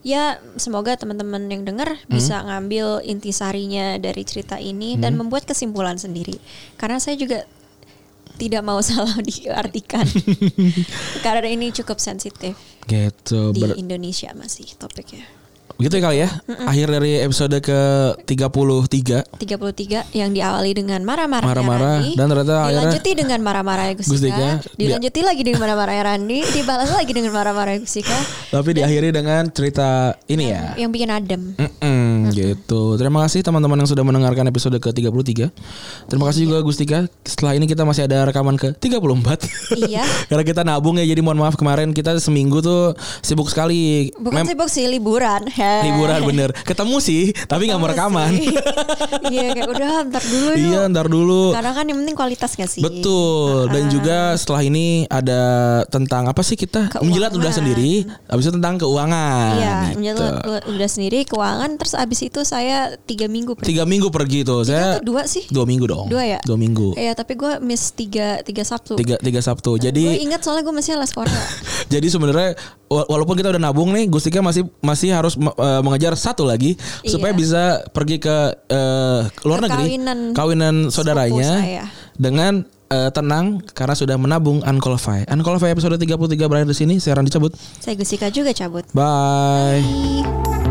ya semoga teman-teman yang dengar bisa ngambil intisarinya dari cerita ini dan membuat kesimpulan sendiri. Karena saya juga tidak mau salah diartikan. Karena ini cukup sensitif gitu di Indonesia masih topiknya. Gitu ya kali ya akhir dari episode ke 33 33 yang diawali dengan marah-marah Marah-marah, dan ternyata akhirnya- dilanjuti dengan marah-marah ya Gustika, dia- dilanjuti lagi dengan marah-marah Randi, dibalas lagi dengan marah-marah ya Gustika. tapi diakhiri dengan cerita ini ya yang bikin adem. Mm-mm, gitu. Terima kasih teman-teman yang sudah mendengarkan episode ke-33. Terima kasih juga Gustika. Setelah ini kita masih ada rekaman ke-34. Iya. Karena kita nabung ya jadi mohon maaf kemarin kita seminggu tuh sibuk sekali. Bukan Mem- sibuk sih liburan. Heh. liburan bener. Ketemu sih, tapi nggak mau rekaman. Iya kayak udah ntar dulu yuk. iya, ntar dulu. Karena kan yang penting kualitas gak sih? Betul. Dan Ah. juga setelah ini ada tentang apa sih kita Keuangan. menjilat udah sendiri. Habis itu tentang keuangan. Iya, gitu. menjalan udah sendiri keuangan terus abis itu saya tiga minggu pergi. Tiga minggu pergi tuh. Saya Atau dua sih? dua minggu dong. Dua ya? Dua minggu. Iya tapi gue miss tiga tiga Sabtu. Tiga tiga Sabtu. Gue Jadi ingat soalnya gue masih les Korea. jadi sebenarnya walaupun kita udah nabung nih, Gustika masih masih harus eh, mengejar satu lagi Iya. supaya bisa pergi ke eh, luar Ke negeri, kawinan kawinan saudaranya dengan eh, tenang karena sudah menabung Unqualified. Unqualified episode 33 berakhir di sini. Saya Randy cabut. saya Gusika juga cabut. Bye. Bye.